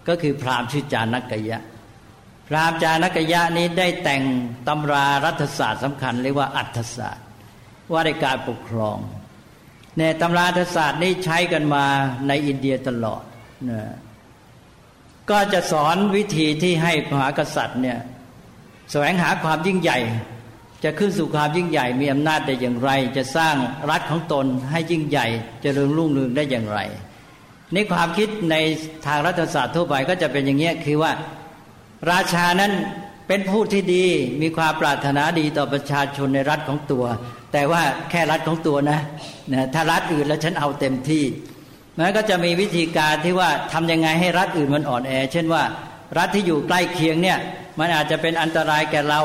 ก็คือพราหมณ์ชื่อจานักกยะ พราหมณ์จานักกยะนี้ได้แต่งตำรารัฐศาสตร์สำคัญเรียกว่าอัฐศาสตร์ ว่าในการปกครองในตำรารัฐศาสตร์นี้ใช้กันมาในอินเดียตลอดนะ ก็จะสอนวิธีที่ให้มหากษัตริย์เนี่ยแสวงหาความยิ่งใหญ่ จะขึ้นสู่ความยิ่งใหญ่ มีอำนาจได้อย่างไร จะสร้างรัฐของตนให้ยิ่งใหญ่จะเริญรุ่งเรืองได้อย่างไรนี่ความคิดในทางรัฐศาสตร์ทั่วไปก็จะเป็นอย่างนี้คือว่า ราชานั้นเป็นผู้ที่ดีมีความปรารถนาดีต่อประชาชนในรัฐของตัว แต่ว่าแค่รัฐของตัวนะนะถ้ารัฐอื่นแล้วฉันเอาเต็มที่ มันก็จะมีวิธีการที่ว่าทํำยังไงให้รัฐอื่นมันอ่อนแอ เช่นว่า รัฐที่อยู่ใกล้เคียงเนี่ยมันอาจจะเป็นอันตรายแก่เรา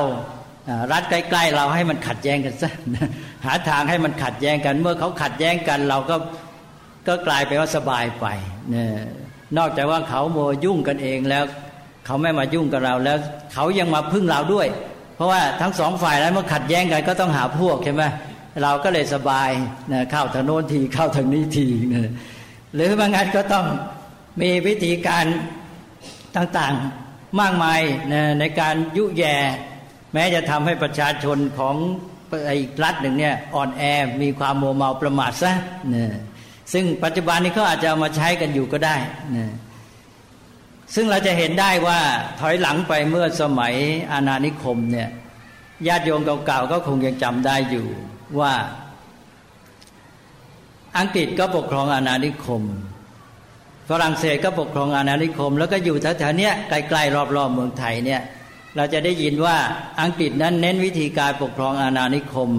รัฐใกล้ ๆ เราให้มันขัดแย้งกันซะหาทางให้มันขัดแย้งกัน เมื่อเขาขัดแย้งกันเราก็ก็กลายไปว่าสบายไปเนี่ยนอกจากว่าเขาโมยุ่งกันเองแล้วเขาไม่มายุ่งกับเราแล้ว เขายังมาพึ่งเราด้วย เพราะว่าทั้งสองฝ่ายนั้นเมื่อขัดแย้งกันก็ต้องหาพวกใช่ไหมเราก็เลยสบายนะเข้าทางโน้นทีเข้าทางนี้ทีนะ หรือบางงานก็ต้องมีวิธีการต่างๆมากมายในการยุแย่แม้จะทำให้ประชาชนของอีกรัฐหนึ่งเนี่ยอ่อนแอมีความโมเมาประมาทซะนะซึ่งปัจจุบันนี้เขาอาจจะมาใช้กันอยู่ก็ได้นะซึ่งเราจะเห็นได้ว่าถอยหลังไปเมื่อสมัยอาณานิคมเนี่ยญาติโยมเก่าๆก็คงยังจำได้อยู่ว่า อังกฤษก็ปกครองอาณานิคม ฝรั่งเศสก็ปกครองอาณานิคม แล้วก็อยู่แถวๆนี้ใกลๆรอบๆเมืองไทยเนี่ยเราจะได้ยินว่าอังกฤษนั้นเน้นวิธีการปกครองอาณานิคม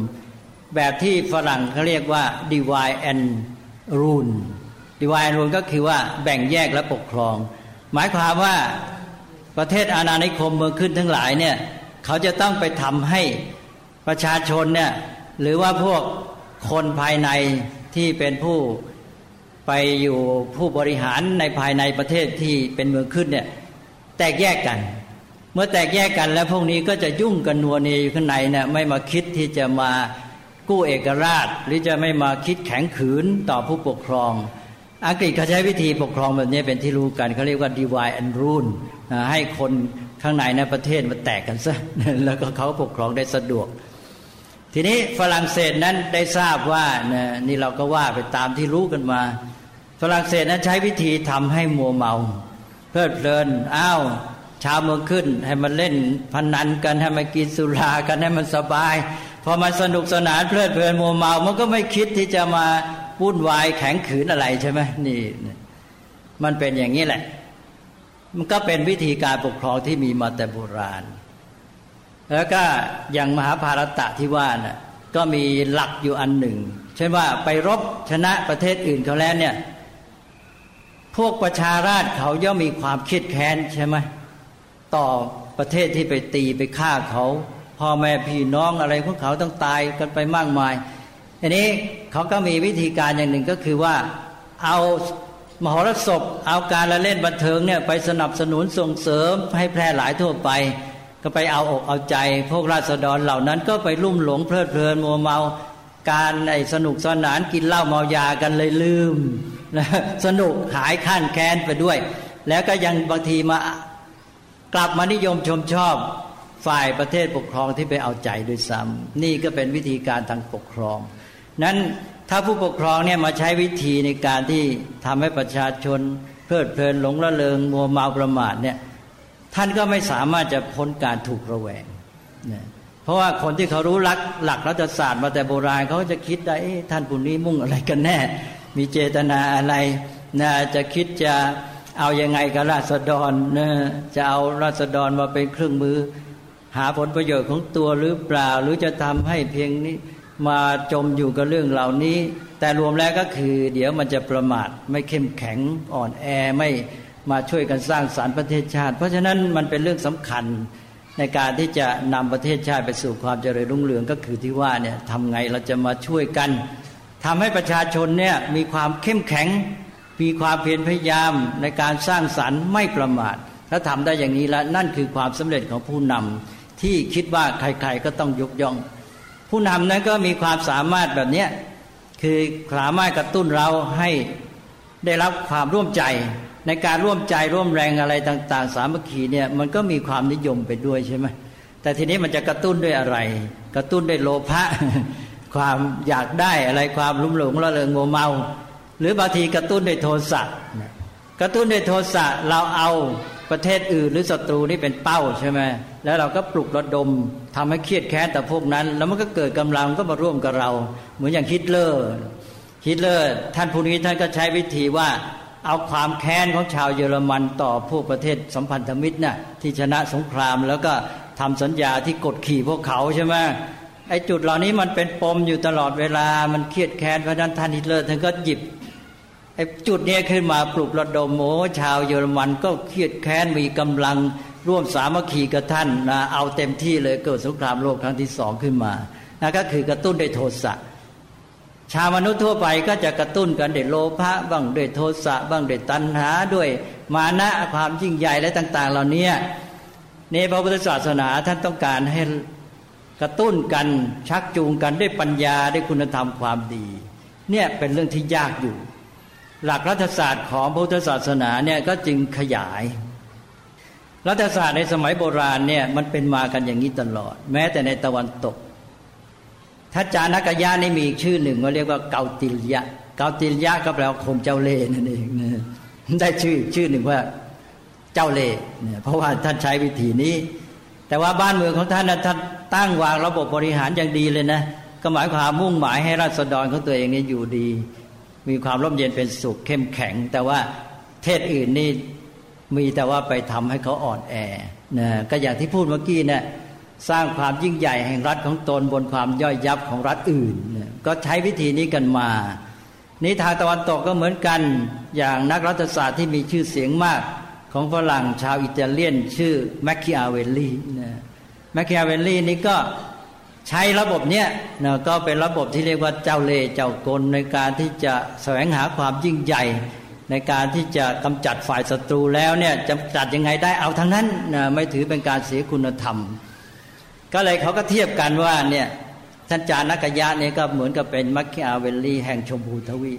แบบที่ฝรั่งเขาเรียกว่า divide and rule divide and rule ก็คือว่าแบ่งแยกและปกครอง หมายความว่าประเทศอาณานิคมเมืองขึ้นทั้งหลายเนี่ยเขาจะต้องไปทำให้ประชาชนเนี่ยหรือว่าพวกคนภายใน ที่เป็นผู้ไปอยู่ผู้บริหารในภายในประเทศที่เป็นเมืองขึ้นเนี่ยแตกแยกกัน เมื่อแตกแยกกันแล้วพวกนี้ก็จะยุ่งกันนัวเนียอยู่ข้างในเนี่ยไม่มาคิดที่จะมากู้เอกราช หรือจะไม่มาคิดแข็งขืนต่อผู้ปกครอง อังกฤษเขาใช้วิธีปกครองแบบนี้เป็นที่รู้กันเขาเรียกว่า divide and rule ให้คนข้างในในประเทศมันแตกกันซะแล้วก็เขาปกครองได้สะดวก ทีนี้ฝรั่งเศสนั้นได้ทราบว่านี่เราก็ว่าไปตามที่รู้กันมา ฝรั่งเศสนั้นใช้วิธีทำให้มัวเมา เพลิดเพลินอ้าวชาวเมืองขึ้น ให้มันเล่นพนันกันให้มันกินสุรากันให้มันสบายพอมันสนุกสนานเพลิดเพลินมัวเมา มันก็ไม่คิดที่จะมาวุ่นวายแข็งขืนอะไรใช่ไหมนี่ มันเป็นอย่างนี้แหละ มันก็เป็นวิธีการปกครองที่มีมาแต่โบราณ แล้วก็อย่างมหาภารตะที่ว่าน่ะก็มีหลักอยู่อันหนึ่ง เช่นว่าไปรบชนะประเทศอื่นเขาแล้วเนี่ย พวกประชาราชเขาย่อมมีความคิดแค้นใช่ไหมต่อประเทศที่ไปตีไปฆ่าเขาพ่อแม่พี่น้องอะไรพวกเขาต้องตายกันไปมากมายอันนี้เขาก็มีวิธีการอย่างหนึ่งก็คือว่าเอามหรสพเอาการละเล่นบันเทิงเนี่ยไปสนับสนุนส่งเสริมให้แพร่หลายทั่วไป ก็ไปเอาอกเอาใจ พวกราษฎรเหล่านั้น ก็ไปลุ่มหลงเพลิดเพลินมัวเมาการไอ้สนุกสนานกินเหล้าเมายากันเลยลืมนะสนุกหายขั้นแค้นไปด้วย แล้วก็ยังบางทีมากลับมานิยมชมชอบฝ่ายประเทศปกครองที่ไปเอาใจด้วยซ้ำนี่ก็เป็นวิธีการทางปกครอง นั้นถ้าผู้ปกครองเนี่ยมาใช้วิธีในการที่ทำให้ประชาชนเพลิดเพลินหลงละเลงมัวเมาประมาทเนี่ย ท่านก็ไม่สามารถจะพ้นการถูกระแวงนะเพราะว่าคนที่เขารู้ลักหลักรัฐศาสตร์มาแต่โบราณเขาจะคิดได้ท่านผู้นี้มุ่งอะไรกันแน่ มีเจตนาอะไรนะจะคิดจะเอาอยัางไงกับราษฎรนะจะเอาราษฎรมาเป็นเครื่องมือ หาผลประโยชน์ของตัวหรือเปล่า หรือจะทำให้เพียงนี้มาจมอยู่กับเรื่องเหล่านี้ แต่รวมแล้วก็คือ เดี๋ยวมันจะประมาทไม่เข้มแข็งอ่อนแอไม่ มาช่วยกันสร้างสารรค์ประเทศชาติ เพราะฉะนั้นมันเป็นเรื่องสำคัญในการที่จะนำประเทศชาติไปสู่ความเจริญรุ่งเรืองก็คือที่ว่าเนี่ยทำไงเราจะมาช่วยกันทำให้ประชาชนเนี่ยมีความเข้มแข็ง มีความเพียรพยายามในการสร้างสรรค์ไม่ประมาท ถ้าทำได้อย่างนี้แล้วนั่นคือความสำเร็จของผู้นำที่คิดว่าใครๆก็ต้องยกย่อง ผู้นำนั้นก็มีความสามารถแบบนี้คือสามารถกระตุ้นเราให้ได้รับความร่วมใจ ในการร่วมใจร่วมแรงอะไรต่าง ๆ สามัคคีเนี่ยมันก็มีความนิยมไปด้วยใช่ไหมแต่ทีนี้มันจะกระตุ้นด้วยอะไร กระตุ้นด้วยโลภะความอยากได้อะไรความลุ่มหลงระเริงมัวเมา หรือบางทีกระตุ้นด้วยโทสะกระตุ้นด้วยโทสะเราเอาประเทศอื่นหรือศัตรูนี่เป็นเป้าใช่ไหมแล้วเราก็ปลุกระดมทำให้เคียดแค้นแต่พวกนั้น แล้วมันก็เกิดกำลังก็มาร่วมกับเรา เหมือนอย่างฮิตเลอร์ฮิตเลอร์ ท่านผู้นี้ท่านก็ใช้วิธีว่า เอาความแค้นของชาวเยอรมันต่อพวกประเทศสัมพันธมิตรนะ่ะที่ชนะสงครามแล้วก็ทำสัญญาที่กดขี่พวกเขาใช่ไหมไอ้จุดเหล่านี้มันเป็นปมอยู่ตลอดเวลามันเครียดแค้นเพราะนั้นท่านฮิตเลอร์ท่านก็หยิบไอ้จุดนี้ขึ้นมาปลุกระดมโอ้ชาวเยอรมันก็เครียดแค้นมีกำลังร่วมสามัคคีกับท่านนะเอาเต็มที่เลยเกิดสงครามโลกครั้งที่สองขึ้นมานะก็คือกระตุ้นด้วยโทสะ ชาวมนุษย์ทั่วไปก็จะกระตุ้นกันด้วยโลภะบ้างด้วยโทสะบ้างด้วยตัณหาด้วยมานะความยิ่งใหญ่และต่าง ๆ เหล่านี้ในพระพุทธศาสนาท่านต้องการให้กระตุ้นกันชักจูงกันด้วยปัญญาด้วยคุณธรรมความดี เนี่ยเป็นเรื่องที่ยากอยู่ หลักรัฐศาสตร์ของพุทธศาสนาเนี่ยก็จึงขยาย รัฐศาสตร์ในสมัยโบราณเนี่ยมันเป็นมากันอย่างนี้ตลอด แม้แต่ในตะวันตก ถ้าจานักยะนี่มีอีกชื่อหนึ่งว่าเรียกว่าเกาติลยะ เกาติลยะก็แปลว่าคนเจ้าเล่นั่นเองนะได้ชื่อชื่อหนึ่งว่าเจ้าเล่เนี่ยเพราะว่าท่านใช้วิธีนี้ แต่ว่าบ้านเมืองของท่านนะท่านตั้งวางระบบบริหารอย่างดีเลยนะก็หมายความมุ่งหมายให้ราษฎรของตัวเองนี่อยู่ดี มีความร่มเย็นเป็นสุขเข้มแข็ง แต่ว่าเทศอื่นนี่มีแต่ว่าไปทำให้เขาอ่อนแอนะก็อย่างที่พูดเมื่อกี้เนะี่ย สร้างความยิ่งใหญ่แห่งรัฐของตนบนความย่อยยับของรัฐอื่น ก็ใช้วิธีนี้กันมา นี้ทางตะวันตกก็เหมือนกันอย่างนักรัฐศาสตร์ที่มีชื่อเสียงมากของฝรั่งชาวอิตาเลียนชื่อแมคคิอาเวลลี่นะแมคคิอาเวลลี่นี้ก็ใช้ระบบเนี้ยนะก็เป็นระบบที่เรียกว่าเจ้าเล่ห์เจ้ากลในการที่จะแสวงหาความยิ่งใหญ่ ในการที่จะกำจัดฝ่ายศัตรูแล้วเนี่ยจะจัดยังไงได้เอาทั้งนั้นนะไม่ถือเป็นการเสียคุณธรรม ก็เลยเขาก็เทียบกันว่าเนี่ยท่านจานักยะเนี่ยก็เหมือนกับเป็นมัคคิอาเวลลีแห่งชมพูทวี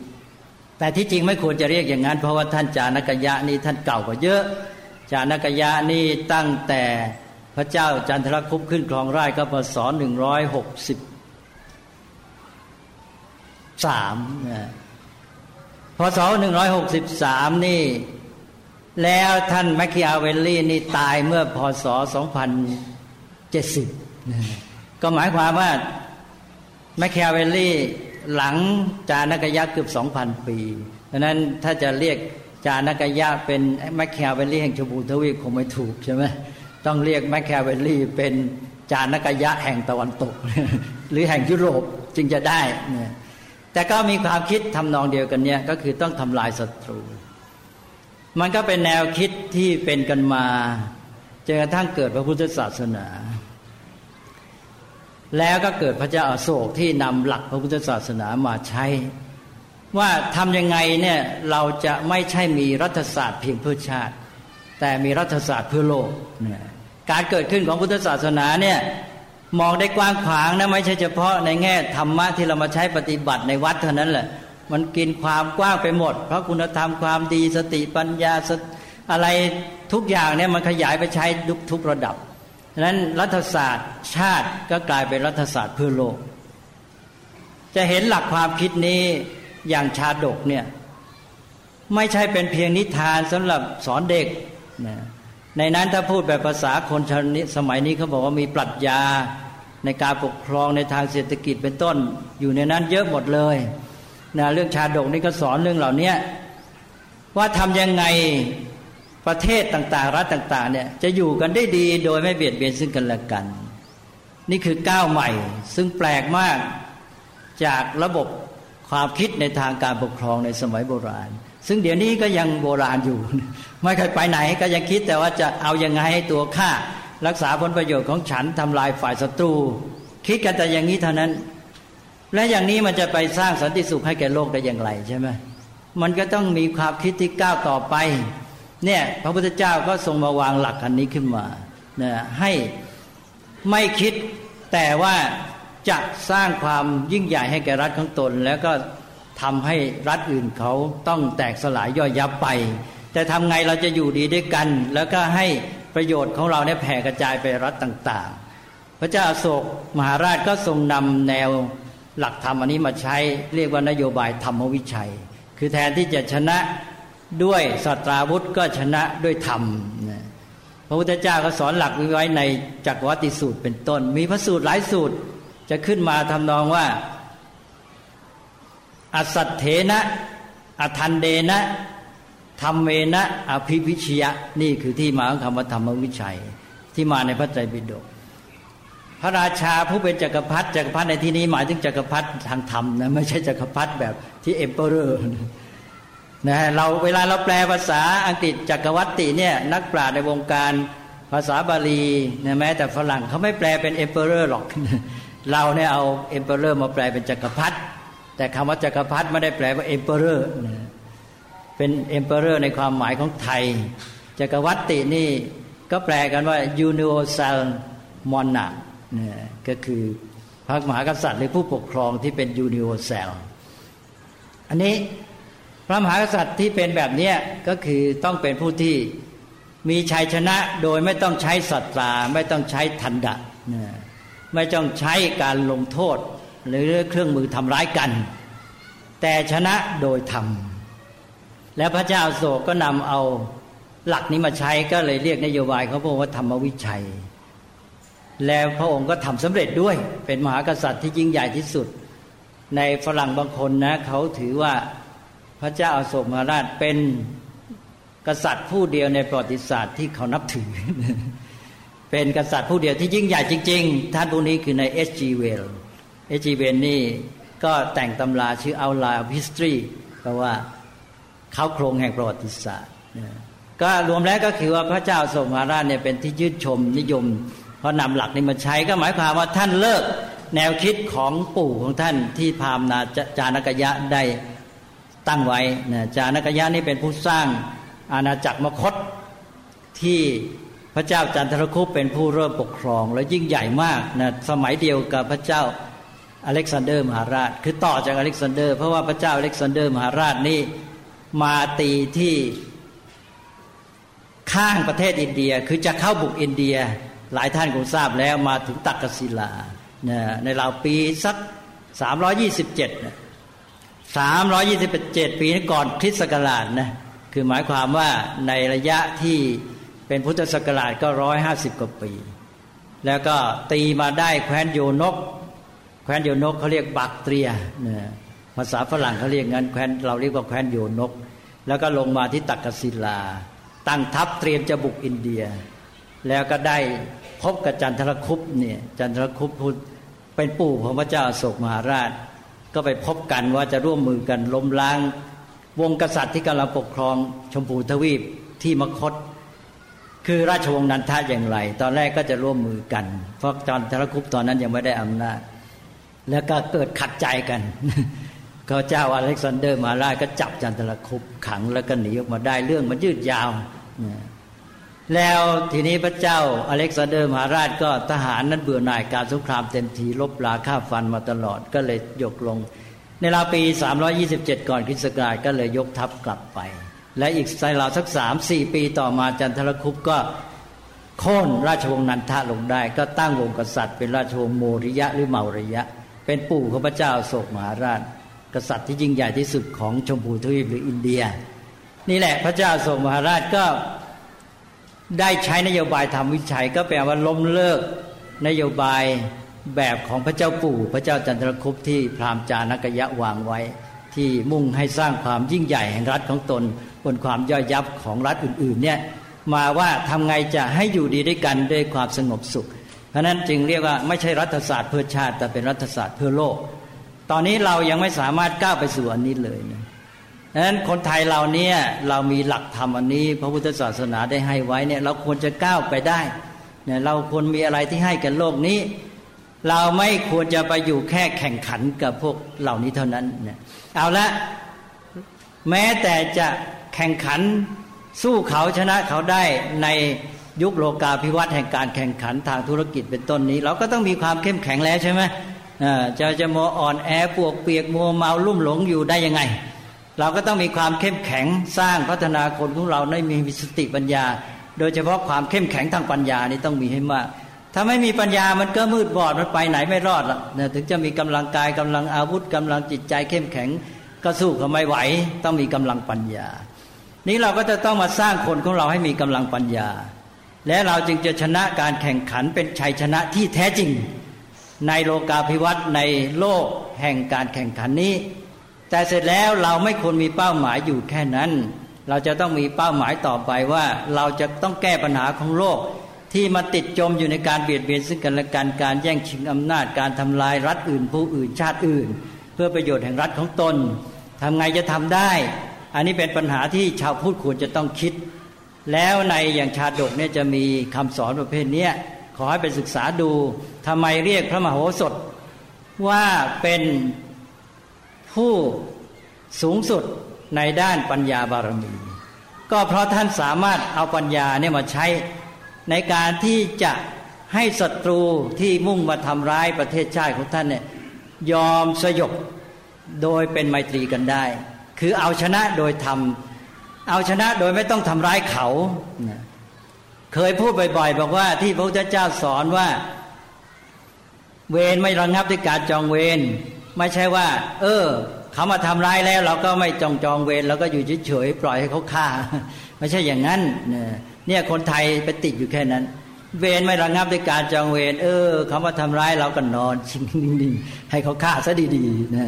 แต่ที่จริงไม่ควรจะเรียกอย่างนั้น เพราะว่าท่านจานักยะนี่ท่านเก่ากว่าเยอะ จานักยะนี่ตั้งแต่พระเจ้าจันทรคุปขึ้นครองราชก็พศหนึ่งร้อยหกสิบสามพศหนึ่งร้อยหกสิบสามนี่ แล้วท่านแมคคิอาเวลลี่นี่ตายเมื่อพศสองพันเจ็ดสิบ ก็หมายความว่าแมคคเวลลี่หลังจานกยะเกือบสองพันปีดังนั้นถ้าจะเรียกจานกยะเป็นแมคคเวลลี่แห่งชมพูทวีคงไม่ถูกใช่ไหมต้องเรียกแมคคเวลลี่เป็นจานกยะแห่งตะวันตก หรือแห่งยุโรปจึงจะได้เนี่ยแต่ก็มีความคิดทำนองเดียวกันเนี่ยก็คือต้องทำลายศัตรู มันก็เป็นแนวคิดที่เป็นกันมาจนกระทั่งเกิดพระพุทธศาสนา แล้วก็เกิดพระเจ้าอาโศกที่นำหลักพระพุทธศาสนามาใช้ ว่าทำยังไงเนี่ยเราจะไม่ใช่มีรัฐศาสตร์เพียงเพื่อชาติ แต่มีรัฐศาสตร์เพื่อโลกเนี่ยการเกิดขึ้นของพุทธศาสนาเนี่ยมองได้กว้างขวางนะไม่ใช่เฉพาะในแง่ธรรมะที่เรามาใช้ปฏิบัติในวัดเท่านั้นแหละ มันกินความกว้างไปหมด เพราะคุณธรรมความดีสติปัญญาอะไรทุกอย่างเนี่ยมันขยายไปใช้ทุกทุกระดับ ดังนั้นรัฐศาสตร์ชาติก็กลายเป็นรัฐศาสตร์เพื่อโลก จะเห็นหลักความคิดนี้อย่างชาดกเนี่ยไม่ใช่เป็นเพียงนิทานสำหรับสอนเด็กนะในนั้นถ้าพูดแบบภาษาคนชนสมัยนี้เขาบอกว่ามีปรัชญาในการปกครองในทางเศรษฐกิจเป็นต้น อยู่ในนั้นเยอะหมดเลยนะเรื่องชาดกนี่ก็สอนเรื่องเหล่านี้ว่าทำยังไง ประเทศต่างๆ รัฐต่างๆเนี่ยจะอยู่กันได้ดีโดยไม่เบียดเบียนซึ่งกันและกัน นี่คือก้าวใหม่ ซึ่งแปลกมากจากระบบความคิดในทางการปกครองในสมัยโบราณ ซึ่งเดี๋ยวนี้ก็ยังโบราณอยู่ ไม่เคยไปไหนก็ยังคิดแต่ว่าจะเอายังไงให้ตัวข้ารักษาผลประโยชน์ของฉันทำลายฝ่ายศัตรู คิดกันแต่อย่างนี้เท่านั้น และอย่างนี้มันจะไปสร้างสันติสุขให้แก่โลกได้อย่างไรใช่ไหมมันก็ต้องมีความคิดที่ก้าวต่อไป เนี่ยพระพุทธเจ้าก็ทรงมาวางหลักอันนี้ขึ้นมานะให้ไม่คิดแต่ว่าจะสร้างความยิ่งใหญ่ให้แก่รัฐของตน แล้วก็ทำให้รัฐอื่นเขาต้องแตกสลายย่อยยับไป แต่ทำไงเราจะอยู่ดีด้วยกัน แล้วก็ให้ประโยชน์ของเราเนี่ยแผ่กระจายไปรัฐต่างๆ พระเจ้าอโศกมหาราชก็ทรงนำแนวหลักธรรมอันนี้มาใช้เรียกว่านโยบายธรรมวิชัย คือแทนที่จะชนะ ด้วยสัตราวุธก็ชนะด้วยธรรมพระพุทธเจ้าก็สอนหลักไว้ในจักรวัติสูตรเป็นต้น มีพระสูตรหลายสูตรจะขึ้นมาทำนองว่าอสัตเถนะอทัณเฑนะธัมเมนะอภิวิชิยะนี่คือที่มาของคำว่าธรรมวิชัย ที่มาในพระไตรปิฎกพระราชาผู้เป็นจักรพรรดิจักรพรรดิในที่นี้หมายถึงจักรพรรดิทางธรรมนะไม่ใช่จักรพรรดิแบบที่ emperor นะเราเวลาเราแปลภาษาอังกฤษจักรวัติเนี่ยนักปราชญ์ในวงการภาษาบาลีนะแม้แต่ฝรั่งเขาไม่แปลเป็น emperor หรอก เราเนี่ยเอา emperor มาแปลเป็นจักรพรรดิแต่คำว่าจักรพรรดิไม่ได้แปลว่า emperor เป็น emperor ในความหมายของไทย จักรวัตินี่ก็แปลกันว่า universal monarch นะก็คือพระมหากษัตริย์หรือผู้ปกครองที่เป็น universal อันนี้ พระมหากษัตริย์ที่เป็นแบบนี้ก็คือต้องเป็นผู้ที่มีชัยชนะโดยไม่ต้องใช้สัตราไม่ต้องใช้ทันดะไม่ต้องใช้การลงโทษ หรือเครื่องมือทำร้ายกัน แต่ชนะโดยธรรมและพระเจ้าโศกก็นำเอาหลักนี้มาใช้ก็เลยเรียกนโยบายเขาบอกว่าธรรมวิชัย แล้วพระองค์ก็ทำสำเร็จด้วย เป็นมหากษัตริย์ที่ยิ่งใหญ่ที่สุด ในฝรั่งบางคนนะเขาถือว่า พระเจ้าอาโศกมหาราชเป็นกษัตริย์ผู้เดียวในประวัติศาสตร์ที่เขานับถือ เป็นกษัตริย์ผู้เดียวที่ยิ่งใหญ่จริง ๆ ท่านผู้นี้คือในเอสจีเวลเอสจีเวลนี่ก็แต่งตำราชื่อ Outline of History แปลว่าเขาโครงแห่งประวัติศาสตร์ ก็รวมแล้วก็คือว่าพระเจ้าทรงมาราชเนี่ยเป็นที่ยืดชมนิยม เพราะนำหลักนี้มาใช้ก็หมายความว่าท่านเลิกแนวคิดของปู่ของท่านที่พามนาจานกยะได้ ตั้งไว้นะจานกยะนี่เป็นผู้สร้างอาณาจักรมคตที่พระเจ้าจันทรคุปต์เป็นผู้เริ่มปกครอง และยิ่งใหญ่มากนะสมัยเดียวกับพระเจ้าอเล็กซานเดอร์มหาราช คือต่อจากอเล็กซานเดอร์ เพราะว่าพระเจ้าอเล็กซานเดอร์มหาราชนี่มาตีที่ข้างประเทศอินเดียคือจะเข้าบุกอินเดียหลายท่านคงทราบแล้วมาถึงตักกศิลาในราวปีสักสามร้อยี่ สามร้อยี่สิบเจ็ดปีก่อนคริสต์ศักราชนะคือหมายความว่าในระยะที่เป็นพุทธศักราชก็ร้อยห้าสิบกว่าปี แล้วก็ตีมาได้แคว้นโยนก แคว้นโยนกเขาเรียกบักเตรียนะภาษาฝรั่งเขาเรียกงั้นแคว้นเราเรียกว่าแคว้นโยนก แล้วก็ลงมาที่ตักกศิลา ตั้งทัพเตรียมจะบุกอินเดีย แล้วก็ได้พบกับจันทรคุปต์เนี่ยจันทรคุปต์ผู้เป็นปู่ของพระเจ้าอโศกมหาราช ก็ไปพบกันว่าจะร่วมมือกันล้มล้าง วงศ์กษัตริย์ที่กำลังปกครองชมพูทวีปที่มคต คือราชวงศ์นันทะอย่างไร ตอนแรกก็จะร่วมมือกัน เพราะจันทรคุปต์ตอนนั้นยังไม่ได้อำนาจ แล้วก็เกิดขัดใจกันพระเจ้าอเล็กซานเดอร์มหาราชก็จับจันทรคุปต์ขังแล้วก็หนีออกมาได้เรื่องมันยืดยาว แล้วทีนี้พระเจ้าอเล็กซานเดอร์มหาราชก็ทหารนั้นเบื่อหน่ายการสงครามเต็มทีลบลาฆ่าฟันมาตลอดก็เลยยกลง ในราวปี 327 ก่อนคริสต์ศักราชก็เลยยกทัพกลับไป และอีกในราวสักสามสี่ปีต่อมาจันทรคุปก็โค่นราชวงศ์นันทะลงได้ ก็ตั้งวงกษัตริย์ เป็นราชวงศ์โมริยะหรือเมาริยะ เป็นปู่ของพระเจ้าโศกมหาราช กษัตริย์ที่ยิ่งใหญ่ที่สุดของชมพูทวีปหรืออินเดีย นี่แหละพระเจ้าโศกมหาราชก็ ได้ใช้นโยบายทำวิจัยก็แปลว่าล้มเลิก นโยบายแบบของพระเจ้าปู่ พระเจ้าจันทรคุปที่พราหมณ์จานกยะวางไว้ ที่มุ่งให้สร้างความยิ่งใหญ่แห่งรัฐของตน บนความย่อยยับของรัฐอื่นๆเนี่ยมาว่าทำไงจะให้อยู่ดีด้วยกันด้วยความสงบสุข เพราะนั้นจึงเรียกว่าไม่ใช่รัฐศาสตร์เพื่อชาติ แต่เป็นรัฐศาสตร์เพื่อโลก ตอนนี้เรายังไม่สามารถก้าวไปสู่อันนี้เลยนะ ดังนั้นคนไทยเราเนี่ยเรามีหลักธรรมอันนี้ พระพุทธศาสนาได้ให้ไว้เนี่ยเราควรจะก้าวไปได้เนี่ยเราควรมีอะไรที่ให้กันโลกนี้ เราไม่ควรจะไปอยู่แค่แข่งขันกับพวกเหล่านี้เท่านั้นเนี่ยเอาละแม้แต่จะแข่งขันสู้เขาชนะเขาได้ในยุคโลกาภิวัตน์แห่งการแข่งขันทางธุรกิจเป็นต้นนี้ เราก็ต้องมีความเข้มแข็งแล้วใช่ไหมจะจะมัวอ่อนแอปวกเปียกมัวเมาลุ่มหลงอยู่ได้ยังไง เราก็ต้องมีความเข้มแข็งสร้างพัฒนาคนของเราได้มีสติปัญญา โดยเฉพาะความเข้มแข็งทางปัญญานี่ต้องมีให้มาก ถ้าไม่มีปัญญามันก็มืดบอดมันไปไหนไม่รอดละเนี่ยถึงจะมีกำลังกายกำลังอาวุธกำลังจิตใจเข้มแข็งก็สู้เขาไม่ไหว ต้องมีกำลังปัญญา นี้เราก็จะต้องมาสร้างคนของเราให้มีกำลังปัญญา และเราจึงจะชนะการแข่งขันเป็นชัยชนะที่แท้จริง ในโลกาภิวัตน์ในโลกแห่งการแข่งขันนี้ แต่เสร็จแล้วเราไม่ควรมีเป้าหมายอยู่แค่นั้น เราจะต้องมีเป้าหมายต่อไปว่า เราจะต้องแก้ปัญหาของโลก ที่มาติดจมอยู่ในการเบียดเบียนซึ่งกันและกันการแย่งชิงอำนาจการทำลายรัฐอื่น ผู้อื่นชาติอื่น เพื่อประโยชน์แห่งรัฐของตนทำไงจะทำได้ อันนี้เป็นปัญหาที่ชาวพุทธควรจะต้องคิด แล้วในอย่างชาดกเนี่ยจะมีคำสอนประเภทนี้ขอให้ไปศึกษาดูทำไมเรียกพระมโหสถว่าเป็น ผู้สูงสุดในด้านปัญญาบารมี ก็เพราะท่านสามารถเอาปัญญาเนี่ยมาใช้ ในการที่จะให้ศัตรูที่มุ่งมาทำร้ายประเทศชาติของท่านเนี่ยยอมสยบโดยเป็นไมตรีกันได้ คือเอาชนะโดยทำเอาชนะโดยไม่ต้องทำร้ายเขา เคยพูดบ่อยๆบอกว่าที่พระพุทธเจ้าสอนว่า เวรไม่ระงงับด้วยการจองเวร ไม่ใช่ว่า เออเขามาทำร้ายแล้ว เราก็ไม่จองจองเวรเราก็อยู่เฉยๆปล่อยให้เขาฆ่า ไม่ใช่อย่างนั้นเนี่ยคนไทยไปติดอยู่แค่นั้น เวรไม่ระงงับด้วยการจองเวรเออเขามาทำร้ายเราก็นอนชิงนิ่งๆให้เขาฆ่าซะดีๆนะ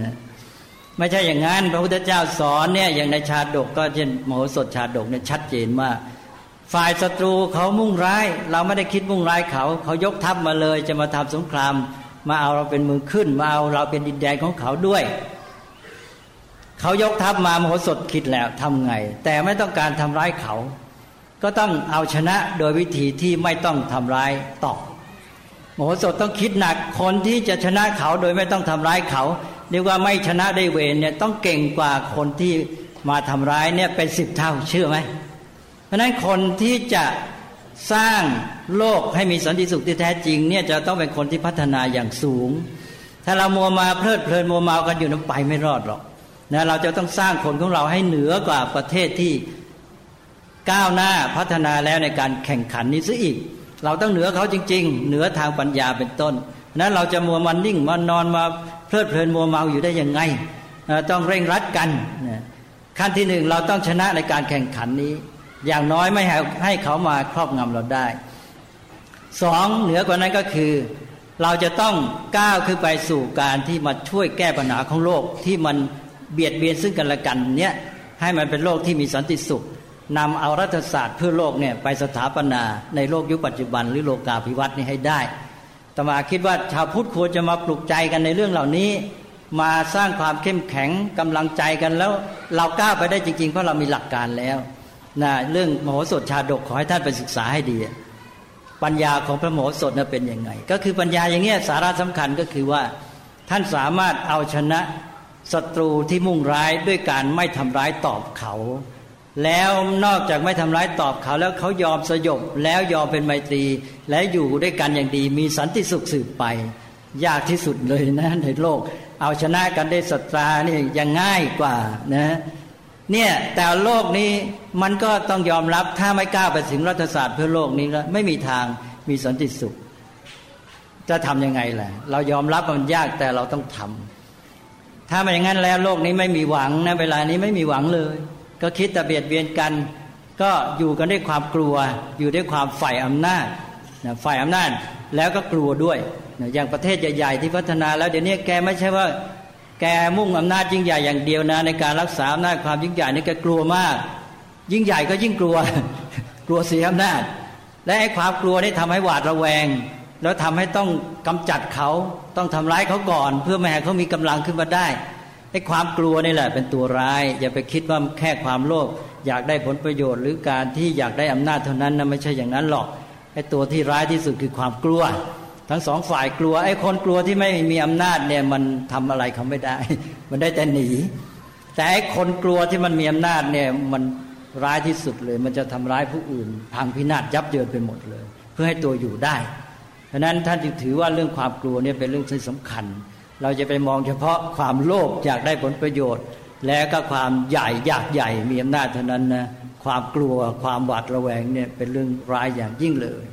ไม่ใช่อย่างนั้น พระพุทธเจ้าสอนเนี่ยอย่างในชาดกก็เช่นโมโหสถชาดกเนี่ยชัดเจนว่าฝ่ายศัตรูเขามุ่งร้าย เราไม่ได้คิดมุ่งร้ายเขา เขายกทัพมาเลยจะมาทำสงคราม มาเอาเราเป็นมือขึ้น มาเอาเราเป็นดินแดนของเขาด้วย เขายกทัพมามโหสถคิดแล้วทำไง แต่ไม่ต้องการทำร้ายเขา ก็ต้องเอาชนะโดยวิธีที่ไม่ต้องทำร้ายตอบมโหสถต้องคิดหนักคนที่จะชนะเขาโดยไม่ต้องทำร้ายเขาเรียกว่าไม่ชนะได้เวรเนี่ยต้องเก่งกว่าคนที่มาทำร้ายเนี่ยเป็นสิบเท่าเชื่อไหมเพราะนั้นคนที่จะ สร้างโลกให้มีสันติสุขที่แท้จริงเนี่ยจะต้องเป็นคนที่พัฒนาอย่างสูง ถ้าเรามัวมาเพลิดเพลินมัวเมากันอยู่นั้นไปไม่รอดหรอกนะเราจะต้องสร้างคนของเราให้เหนือกว่าประเทศที่ก้าวหน้าพัฒนาแล้วในการแข่งขันนี้ซะอีก เราต้องเหนือเขาจริง ๆ เหนือทางปัญญาเป็นต้นนั้นเราจะมัวมันนิ่งมานอนมาเพลิดเพลินมัวเมาอยู่ได้ยังไง ต้องเร่งรัดกันขั้นที่หนึ่งเราต้องชนะในการแข่งขันนี้ อย่างน้อยไม่ให้ให้เขามาครอบงำเราได้สองเหนือกว่านั้นก็คือ เราจะต้องก้าวขึ้นไปสู่การที่มาช่วยแก้ปัญหาของโลกที่มันเบียดเบียนซึ่งกันและกันเนี่ยให้มันเป็นโลกที่มีสันติสุขนำเอารัฐศาสตร์เพื่อโลกเนี่ยไปสถาปนาในโลกยุคปัจจุบัน หรือโลกาภิวัตน์นี้ให้ได้ตมาคิดว่าชาวพุทธควรจะมาปลุกใจกันในเรื่องเหล่านี้ มาสร้างความเข้มแข็งกำลังใจกันแล้ว เรากล้าไปได้จริงๆ เพราะเรามีหลักการแล้ว นะเรื่องมโหสถชาดกขอให้ท่านไปศึกษาให้ดี ปัญญาของพระมโหสถนั้นเป็นยังไง ก็คือปัญญาอย่างเงี้ยสาระสำคัญก็คือว่า ท่านสามารถเอาชนะศัตรูที่มุ่งร้ายด้วยการไม่ทำร้ายตอบเขา แล้วนอกจากไม่ทำร้ายตอบเขา แล้วเขายอมสยบแล้วยอมเป็นไมตรี และอยู่ด้วยกันอย่างดี มีสันติสุขสืบไป ยากที่สุดเลยนะในโลก เอาชนะกันได้สัตรานี่ยังง่ายกว่านะ เนี่ยแต่โลกนี้มันก็ต้องยอมรับถ้าไม่กล้าไปถึงรัฐศาสตร์เพื่อโลกนี้แล้วไม่มีทางมีสันติสุข จะทํำยังไงล่ะ เรายอมรับมันยากแต่เราต้องทำถ้าไม่อย่างนั้นแล้วโลกนี้ไม่มีหวังนะเวลานี้ไม่มีหวังเลย ก็คิดแต่เบียดเบียนกัน ก็อยู่กันด้วยความกลัว อยู่ด้วยความฝ่ายอำนาจฝ่ายอำนาจแล้วก็กลัวด้วยอย่างประเทศใหญ่ๆที่พัฒนาแล้วเดี๋ยวนี้แกไม่ใช่ว่า แกมุ่งอำนาจยิ่งใหญ่อย่างเดียวนะ ในการรักษาอำนาจความยิ่งใหญ่นี่แกกลัวมาก ยิ่งใหญ่ก็ยิ่งกลัว กลัวเสียอำนาจ และไอ้ความกลัวนี่ทำให้หวาดระแวง แล้วทำให้ต้องกำจัดเขาต้องทำร้ายเขาก่อน เพื่อไม่ให้เขามีกำลังขึ้นมาได้ไอ้ความกลัวนี่แหละเป็นตัวร้าย อย่าไปคิดว่าแค่ความโลภอยากได้ผลประโยชน์ หรือการที่อยากได้อำนาจเท่านั้นนะไม่ใช่อย่างนั้นหรอกไอ้ตัวที่ร้ายที่สุดคือความกลัว ทั้งสองฝ่ายกลัวไอ้คนกลัวที่ไม่มีอำนาจเนี่ยมันทำอะไรเขาไม่ได้ มันได้แต่หนี แต่ไอ้คนกลัวที่มันมีอำนาจเนี่ยมันร้ายที่สุดเลย มันจะทำร้ายผู้อื่น พังพินาศยับเยินไปหมดเลย เพื่อให้ตัวอยู่ได้เพราะนั้นท่านจึงถือว่าเรื่องความกลัวเนี่ยเป็นเรื่องที่สำคัญ เราจะไปมองเฉพาะความโลภอยากได้ผลประโยชน์ แล้วก็ความใหญ่อยากใหญ่มีอำนาจเท่านั้นนะความกลัวความหวาดระแวงเนี่ยเป็นเรื่องร้ายอย่างยิ่งเลย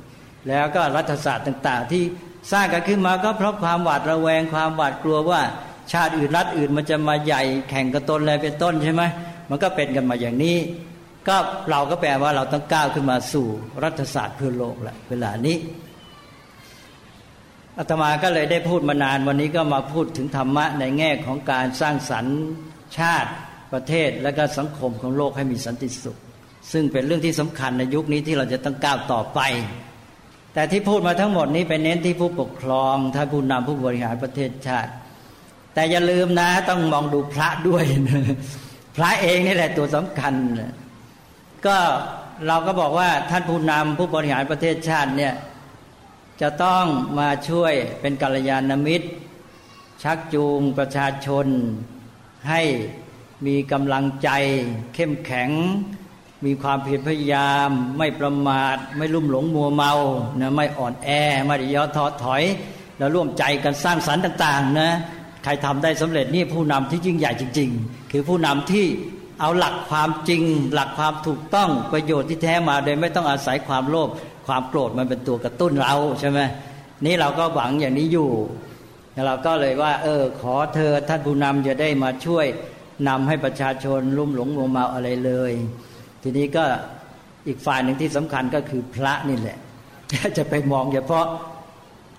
แล้วก็รัฐศาสตร์ต่าง ๆ ที่สร้างกันขึ้นมาก็เพราะความหวาดระแวงความหวาดกลัวว่าชาติอื่นรัฐอื่นมันจะมาใหญ่แข่งกับตนอะไรเป็นต้นใช่ไหมมันก็เป็นกันมาอย่างนี้ ก็เราก็แปลว่าเราต้องก้าวขึ้นมาสู่รัฐศาสตร์เพื่อโลกแหละเวลานี้อาตมาก็เลยได้พูดมานานวันนี้ก็มาพูดถึงธรรมะในแง่ของการสร้างสรรค์ชาติประเทศและก็สังคมของโลกให้มีสันติสุข ซึ่งเป็นเรื่องที่สำคัญในยุคนี้ที่เราจะต้องก้าวต่อไป แต่ที่พูดมาทั้งหมดนี้เป็นเน้นที่ผู้ปกครองท่านผู้นำผู้บริหารประเทศชาติ แต่อย่าลืมนะต้องมองดูพระด้วย พระเองนี่แหละตัวสำคัญ ก็เราก็บอกว่าท่านผู้นำผู้บริหารประเทศชาติเนี่ยจะต้องมาช่วยเป็นกัลยาณมิตร ชักจูงประชาชน ให้มีกำลังใจเข้มแข็ง มีความเพียรพยายาม ไม่ประมาท ไม่ลุ่มหลงมัวเมานะไม่อ่อนแอไม่ย่อท้อถอย แล้วร่วมใจกันสร้างสรรค์ต่าง ๆ นะใครทำได้สำเร็จนี่ผู้นำที่ยิ่งใหญ่จริง ๆ คือผู้นำที่เอาหลักความจริง หลักความถูกต้องประโยชน์ที่แท้มาโดยไม่ต้องอาศัยความโลภความโกรธมันเป็นตัวกระตุ้นเราใช่ไหมนี่เราก็หวังอย่างนี้อยู่เราก็เลยว่า เออ ขอเธอท่านผู้นำจะได้มาช่วยนำให้ประชาชนลุ่มหลงมัวเมาอะไรเลย ทีนี้ก็อีกฝ่ายหนึ่งที่สำคัญก็คือพระนี่แหละ จะไปมองเฉพาะ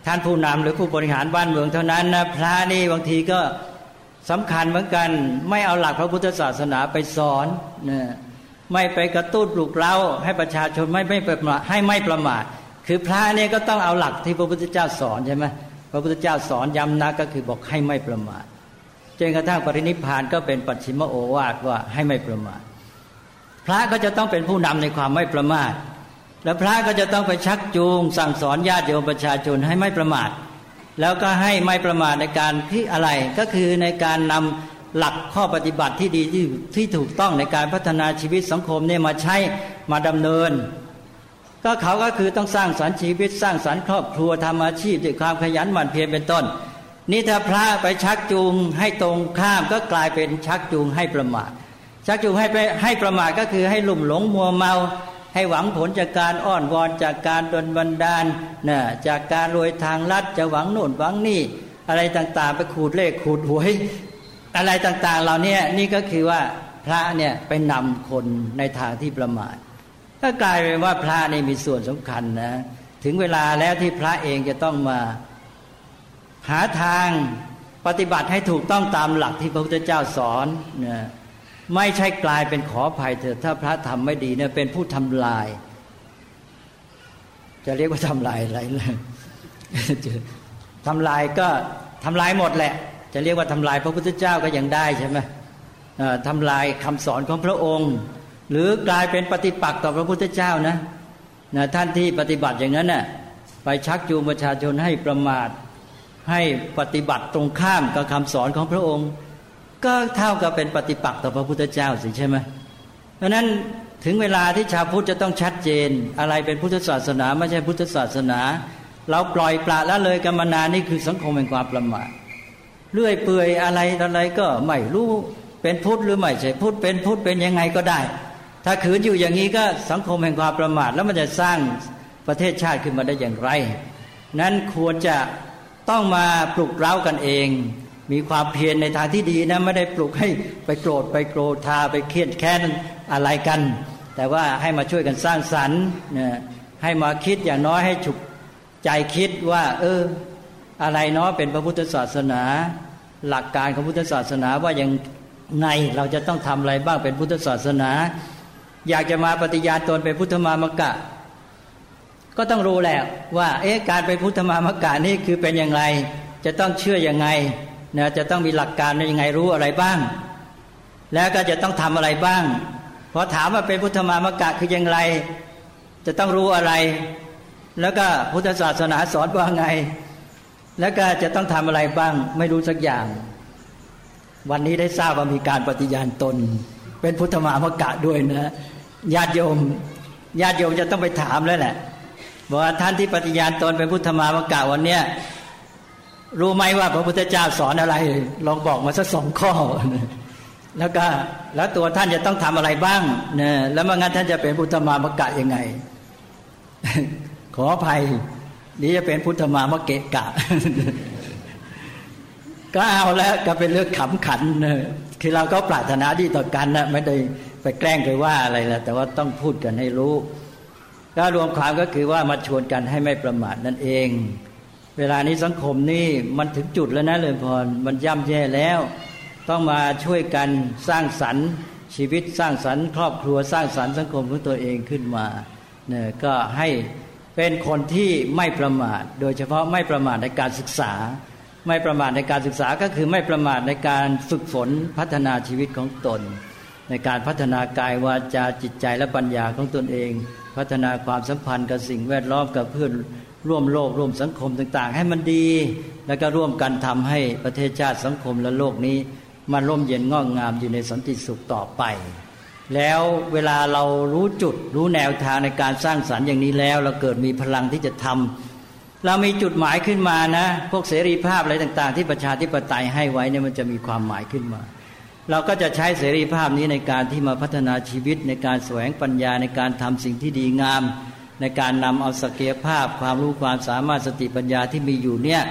ท่านผู้นำหรือผู้บริหารบ้านเมืองเท่านั้นนะพระนี่บางทีก็สำคัญเหมือนกัน ไม่เอาหลักพระพุทธศาสนาไปสอนนะไม่ไปกระตุ้นปลุกเร้า ให้ประชาชนไม่ไม่ประมาทให้ไม่ประมาทคือพระเนี่ยก็ต้องเอาหลักที่พระพุทธเจ้าสอนใช่ไหมพระพุทธเจ้าสอนย้ำนะก็คือบอกให้ไม่ประมาทจนกระทั่งปรินิพานก็เป็นปัจฉิมโอวาทว่าให้ไม่ประมาท พระก็จะต้องเป็นผู้นำในความไม่ประมาท แล้วพระก็จะต้องไปชักจูง สั่งสอนญาติโยมประชาชนให้ไม่ประมาท แล้วก็ให้ไม่ประมาทในการที่อะไรก็คือในการนำหลักข้อปฏิบัติที่ดีที่ที่ถูกต้องในการพัฒนาชีวิตสังคมเนี่ยมาใช้มาดำเนิน ก็เขาก็คือต้องสร้างสรรค์ชีวิตสร้างสรรค์ครอบครัวทำอาชีพด้วยความขยันหมั่นเพียรเป็นต้น นี่ถ้าพระไปชักจูงให้ตรงข้ามก็กลายเป็นชักจูงให้ประมาท ชักจูงให้ไปให้ประมาทก็คือให้ลุ่มหลงมัวเมา ให้หวังผลจากการอ้อนวอนจากการดลบันดาลนะจากการรวยทางลัดจะหวังโน่นหวังนี่ อะไรต่างๆ ไปขูดเลขขูดหวย อะไรต่างๆเหล่านี้นี่ก็คือว่าพระเนี่ยไปนำคนในทางที่ประมาทก็กลายเป็นว่าพระนี่มีส่วนสำคัญนะถึงเวลาแล้วที่พระเองจะต้องมาหาทางปฏิบัติให้ถูกต้องตามหลักที่พระพุทธเจ้าสอนนะ ไม่ใช่กลายเป็นขอภัยเถอะถ้าพระทำไม่ดีเนี่ยเป็นผู้ทำลาย จะเรียกว่าทำลายอะไรเลยทำลายก็ทำลายหมดแหละ จะเรียกว่าทำลายพระพุทธเจ้าก็ยังได้ใช่ไหมทำลายคำสอนของพระองค์ หรือกลายเป็นปฏิปักษ์ต่อพระพุทธเจ้านะนะท่านที่ปฏิบัติอย่างนั้นน่ะไปชักจูงประชาชนให้ประมาทให้ปฏิบัติตรงข้ามกับคำสอนของพระองค์ ก็เท่ากับเป็นปฏิปักษ์ต่อพระพุทธเจ้าสิใช่ไหมเพราะนั้นถึงเวลาที่ชาวพุทธจะต้องชัดเจน อะไรเป็นพุทธศาสนาไม่ใช่พุทธศาสนา เราปล่อยปละละเลยกันมนานนี่คือสังคมแห่งความประมาทเลื่อยเปื่อยอะไรอะไรก็ไม่รู้เป็นพุทธหรือไม่ใช่พุทธเป็นพุทธเป็นยังไงก็ได้ ถ้าขืนอยู่อย่างนี้ก็สังคมแห่งความประมาทแล้วมันจะสร้างประเทศชาติขึ้นมาได้อย่างไร นั้นควรจะต้องมาปลุกเร้ากันเอง มีความเพียรในทางที่ดีนะไม่ได้ปลุกให้ไปโกรธไปโกรธาไปเครียดแค้นอะไรกัน แต่ว่าให้มาช่วยกันสร้างสรรค์นะให้มาคิดอย่างน้อยให้ฉุกใจคิดว่า เออ อะไรเนาะเป็นพระพุทธศาสนา หลักการของพุทธศาสนาว่าอยังไงเราจะต้องทำอะไรบ้างเป็นพุทธศาสนา อยากจะมาปฏิญาณตนเป็นพุทธมามกะ ก็ต้องรู้แหล้วว่า เอ๊ะการเป็นพุทธมามกะนี่คือเป็นอย่างไร จะต้องเชื่อยังไง นะจะต้องมีหลักการยังไงรู้อะไรบ้าง แล้วก็จะต้องทำอะไรบ้างพอถามว่าเป็นพุทธมามกะคืออย่างไร จะต้องรู้อะไร แล้วก็พุทธศาสนาสอนว่าไง แล้วก็จะต้องทำอะไรบ้าง ไม่รู้สักอย่าง วันนี้ได้ทราบว่ามีการปฏิญาณตน เป็นพุทธมามกะด้วยนะญาติโยมญาติโยมจะต้องไปถามแล้วแหละบอกว่าท่านที่ปฏิญาณตนเป็นพุทธมามกะวันเนี้ย รู้ไหมว่าพระพุทธเจ้าสอนอะไร ลองบอกมาสักสองข้อ แล้วก็แล้วตัวท่านจะต้องทำอะไรบ้างเนี่ยแล้วเมื่องั้นท่านจะเป็นพุทธมามกะยังไง ขออภัย นี่จะเป็นพุทธมามะเกะกะ ก็เอาแล้วก็เป็นเรื่องขำขันเนคือเราก็ปรารถนาดีต่อกันนะไม่ได้ไปแกล้งไปว่าอะไรแล้วแต่ว่าต้องพูดกันให้รู้ก็รวมความก็คือว่ามาชวนกันให้ไม่ประมาทนั่นเอง เวลานี้สังคมนี่มันถึงจุดแล้วนะเลยพรมันย่ำแย่แล้ว ต้องมาช่วยกันสร้างสรรค์ ชีวิตสร้างสรรค์ ครอบครัวสร้างสรรค์สังคมของตัวเองขึ้นมาเนี่ยก็ให้เป็นคนที่ไม่ประมาท โดยเฉพาะไม่ประมาทในการศึกษา ไม่ประมาทในการศึกษาก็คือไม่ประมาทในการฝึกฝนพัฒนาชีวิตของตน ในการพัฒนากายวาจาจิตใจและปัญญาของตนเอง พัฒนาความสัมพันธ์กับสิ่งแวดล้อมกับเพื่อน ร่วมโลกร่วมสังคมต่าง ๆ ให้มันดี แล้วก็ร่วมกันทำให้ประเทศชาติสังคมและโลกนี้มันร่มเย็นงอกงามอยู่ในสันติสุขต่อไป แล้วเวลาเรารู้จุดรู้แนวทางในการสร้างสรรค์อย่างนี้แล้ว เราเกิดมีพลังที่จะทำเรามีจุดหมายขึ้นมานะ พวกเสรีภาพอะไรต่าง ๆ ที่ประชาธิปไตยให้ไว้เนี่ยมันจะมีความหมายขึ้นมา เราก็จะใช้เสรีภาพนี้ในการที่มาพัฒนาชีวิตในการแสวงปัญญาในการทำสิ่งที่ดีงาม ในการนำเอาศักยภาพความรู้ความสามารถสติปัญญาที่มีอยู่เนี่ย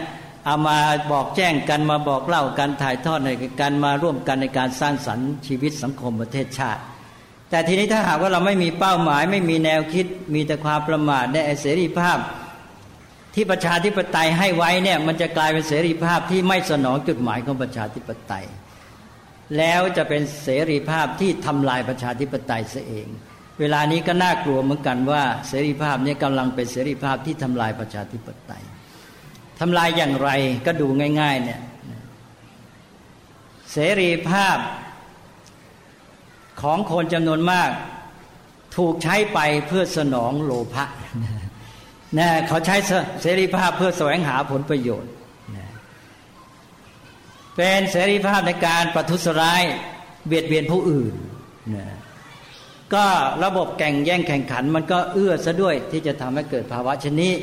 เอามาบอกแจ้งกันมาบอกเล่ากันถ่ายทอดในการมาร่วมกันในการสร้างสรรค์ชีวิตสังคมประเทศชาติ แต่ทีนี้ถ้าหากว่าเราไม่มีเป้าหมาย ไม่มีแนวคิดมีแต่ความประมาทในเสรีภาพ ที่ประชาธิปไตยให้ไว้เนี่ยมันจะกลายเป็นเสรีภาพที่ไม่สนองจุดหมายของประชาธิปไตย แล้วจะเป็นเสรีภาพที่ทำลายประชาธิปไตยเสียเอง เวลานี้ก็น่ากลัวเหมือนกันว่าเสรีภาพนี้กำลังเป็นเสรีภาพที่ทำลายประชาธิปไตยทำลายอย่างไรก็ดูง่าย ๆ เนี่ย เสรีภาพของคนจำนวนมากถูกใช้ไปเพื่อสนองโลภะนะเขาใช้เสรีภาพเพื่อแสวงหาผลประโยชน์เป็นเสรีภาพในการประทุษร้ายเบียดเบียนผู้อื่นนะ ก็ระบบแข่งแย่งแข่งขัน มันก็เอื้อซะด้วยที่จะทำให้เกิดภาวะชนิด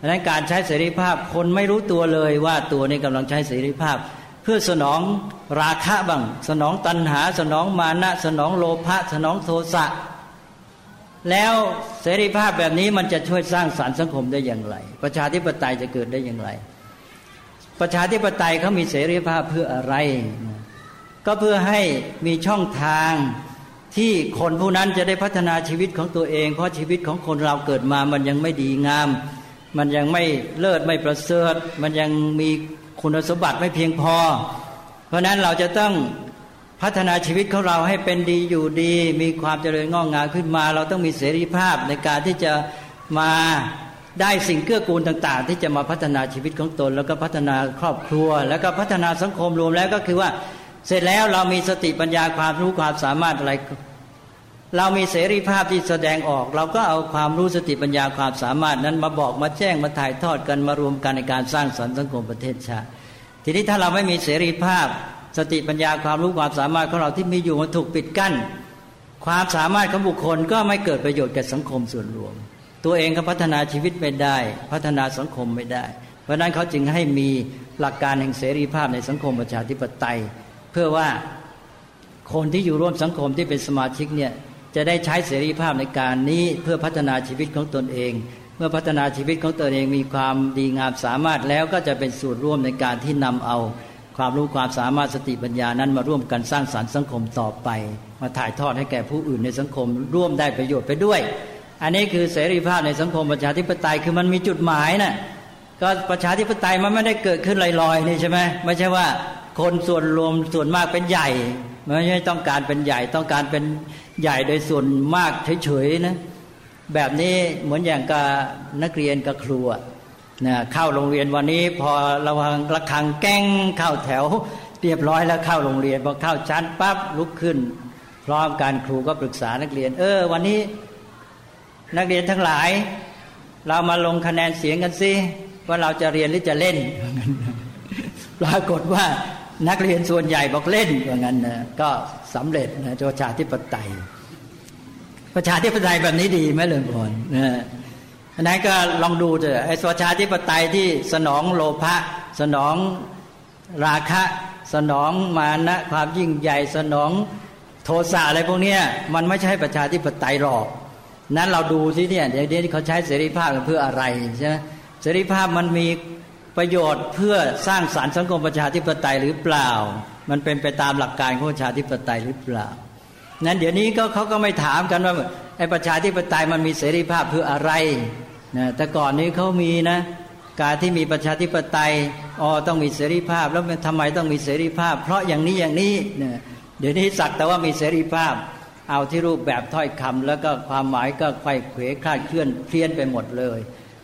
ดังนั้นการใช้เสรีภาพคนไม่รู้ตัวเลยว่าตัวนี้กำลังใช้เสรีภาพ เพื่อสนองราคะบ้างสนองตัณหา สนองมานะ สนองโลภะสนองโทสะแล้วเสรีภาพแบบนี้มันจะช่วยสร้างสารรค์สังคมได้อย่างไร ประชาธิปไตยจะเกิดได้อย่างไร ประชาธิปไตยเขามีเสรีภาพเพื่ออะไร ก็เพื่อให้มีช่องทาง ที่คนผู้นั้นจะได้พัฒนาชีวิตของตัวเอง เพราะชีวิตของคนเราเกิดมามันยังไม่ดีงาม มันยังไม่เลิศไม่ประเสริฐมันยังมีคุณสมบัติไม่เพียงพอ เพราะนั้นเราจะต้องพัฒนาชีวิตของเราให้เป็นดีอยู่ดี มีความเจริญงอกงามขึ้นมา เราต้องมีเสรีภาพในการที่จะมาได้สิ่งเกื้อกูลต่าง ๆ ที่จะมาพัฒนาชีวิตของตน แล้วก็พัฒนาครอบครัว แล้วก็พัฒนาสังคมรวมแล้วก็คือว่า เสร็จแล้วเรามีสติปัญญาความรู้ความสามารถอะไร เรามีเสรีภาพที่แสดงออก เราก็เอาความรู้สติปัญญาความสามารถนั้นมาบอกมาแจ้งมาถ่ายทอดกันมารวมกันในการสร้างสรรค์สังคมประเทศชาติทีนี้ถ้าเราไม่มีเสรีภาพ สติปัญญาความรู้ความสามารถของเราที่มีอยู่มันถูกปิดกั้น ความสามารถของบุคคลก็ไม่เกิดประโยชน์แก่สังคมส่วนรวม ตัวเองก็พัฒนาชีวิตไม่ได้ พัฒนาสังคมไม่ได้ เพราะนั้นเขาจึงให้มีหลักการแห่งเสรีภาพในสังคมประชาธิปไตย เพื่อว่าคนที่อยู่ร่วมสังคมที่เป็นสมาชิกเนี่ย จะได้ใช้เสรีภาพในการนี้เพื่อพัฒนาชีวิตของตนเอง เมื่อพัฒนาชีวิตของตนเองมีความดีงามสามารถแล้วก็จะเป็นส่วนร่วมในการที่นำเอา ความรู้ความสามารถสติปัญญานั้นมาร่วมกันสร้างสารรค์สังคมต่อไป มาถ่ายทอดให้แก่ผู้อื่นในสังคม ร่วมได้ประโยชน์ไปด้วย อันนี้คือเสรีภาพในสังคมประชาธิปไตยคือมันมีจุดหมายนะ่ะก็ประชาธิปไตยมันไม่ได้เกิดขึ้นลอยๆนี่ใช่ไหมไม่ใช่ว่าคนส่วนรวมส่วนมากเป็นใหญ่ไม่ใช่ต้องการเป็นใหญ่ต้องการเป็น ใหญ่โดยส่วนมากเฉยๆนะแบบนี้เหมือนอย่างกับนักเรียนกับครูนะเข้าโรงเรียนวันนี้ พอระวังระฆังแก้งเข้าแถว เรียบร้อยแล้วเข้าโรงเรียนพอเข้าชั้นปั๊บลุกขึ้น พร้อมการครูก็ปรึกษานักเรียน เออ วันนี้ นักเรียนทั้งหลาย เรามาลงคะแนนเสียงกันสิว่าเราจะเรียนหรือจะเล่นปรากฏว่า นักเรียนส่วนใหญ่บอกเล่นว่างั้นนะก็สำเร็จนะประชาธิปไตย ประชาธิปไตยแบบนี้ดีไหมเลื่องพลนะอันนั้นก็ลองดูเถอะไอ้ประชาธิปไตยที่สนองโลภะสนองราคะ สนองมานะความยิ่งใหญ่สนองโทสะอะไรพวกนี้มันไม่ใช่ประชาธิปไตยหรอก นั้นเราดูสิเนี่ยเดี๋ยวนี้เขาใช้เสรีภาพเพื่ออะไรใช่ไหมเสรีภาพมันมี ประโยชน์เพื่อสร้างสารรค์สังคมประชาธิปไตยหรือเปล่า มันเป็นไปตามหลักการของประชาธิปไตยหรือเปล่า นั้นเดี๋ยวนี้ก็เขาก็ไม่ถามกันว่าไอ้ประชาธิปไตยมันมีเสรีภาพเพื่ออะไรนะแต่ก่อนนี้เขามีนะการที่มีประชาธิปไตยอ๋อต้องมีเสรีภาพแล้วทำไมต้องมีเสรีภาพ เพราะอย่างนี้อย่างนี้นะเดี๋ยวนี้สักแต่ว่ามีเสรีภาพ เอาที่รูปแบบถ้อยคำแล้วก็ความหมายก็ไขว้เขวคลาดเคลื่อนเพี้ยนไปหมดเลย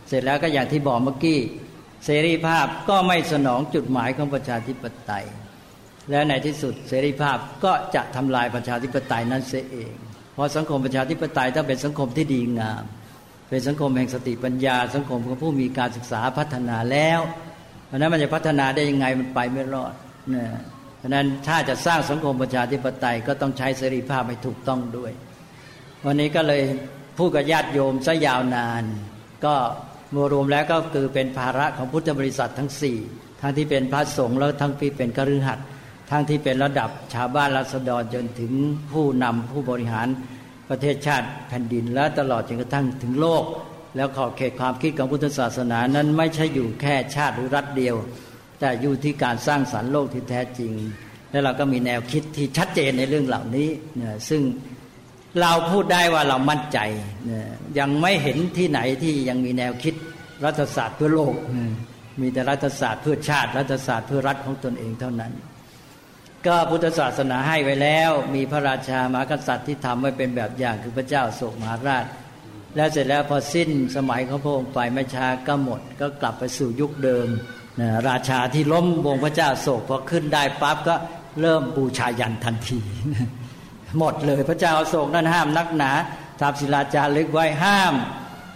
เสร็จแล้วก็อย่างที่บอกเมื่อกี้ เสรีภาพก็ไม่สนองจุดหมายของประชาธิปไตย และในที่สุดเสรีภาพก็จะทำลายประชาธิปไตยนั้นเสียเอง เพราะสังคมประชาธิปไตยต้องเป็นสังคมที่ดีงาม เป็นสังคมแห่งสติปัญญา สังคมของผู้มีการศึกษาพัฒนาแล้วเพราะนั้นมันจะพัฒนาได้ยังไงมันไปไม่รอดนะเพราะนั้นถ้าจะสร้างสังคมประชาธิปไตยก็ต้องใช้เสรีภาพให้ถูกต้องด้วย วันนี้ก็เลยพูดกับญาติโยมซะยาวนานก็ รวมแล้วก็คือเป็นภาระของพุทธบริษัททั้งสี่ทั้งที่เป็นพระสงฆ์แล้วทั้งที่เป็นกฤหัสถ์ทั้งที่เป็นระดับชาวบ้านรัษฎรจนถึงผู้นำผู้บริหารประเทศชาติแผ่นดินและตลอดจนกระทั่งถึงโลก แล้วขอบเขตความคิดของพุทธศาสนานั้นไม่ใช่อยู่แค่ชาติหรือรัฐเดียว แต่อยู่ที่การสร้างสรรค์โลกที่แท้จริง และเราก็มีแนวคิดที่ชัดเจนในเรื่องเหล่านี้นซึ่ง เราพูดได้ว่าเรามั่นใจยังไม่เห็นที่ไหนที่ยังมีแนวคิดรัฐศาสตร์เพื่อโลก มีแต่รัฐศาสตร์เพื่อชาติ รัฐศาสตร์เพื่อรัฐของตนเองเท่านั้น ก็พุทธศาสนาให้ไว้แล้ว มีพระราชามหากษัตริย์ที่ทำไว้เป็นแบบอย่างคือพระเจ้าโศกมหาราช แล้วเสร็จแล้วพอสิ้นสมัยของพระองค์ไปไม่ช้าก็หมด ก็กลับไปสู่ยุคเดิมนะราชาที่ล้มวงพระเจ้าโศกพอขึ้นได้ปั๊บก็เริ่มบูชายันทันที หมดเลยพระเจ้าโศกนั้นห้ามนักหนาทำศิลาจารึกไว้ห้าม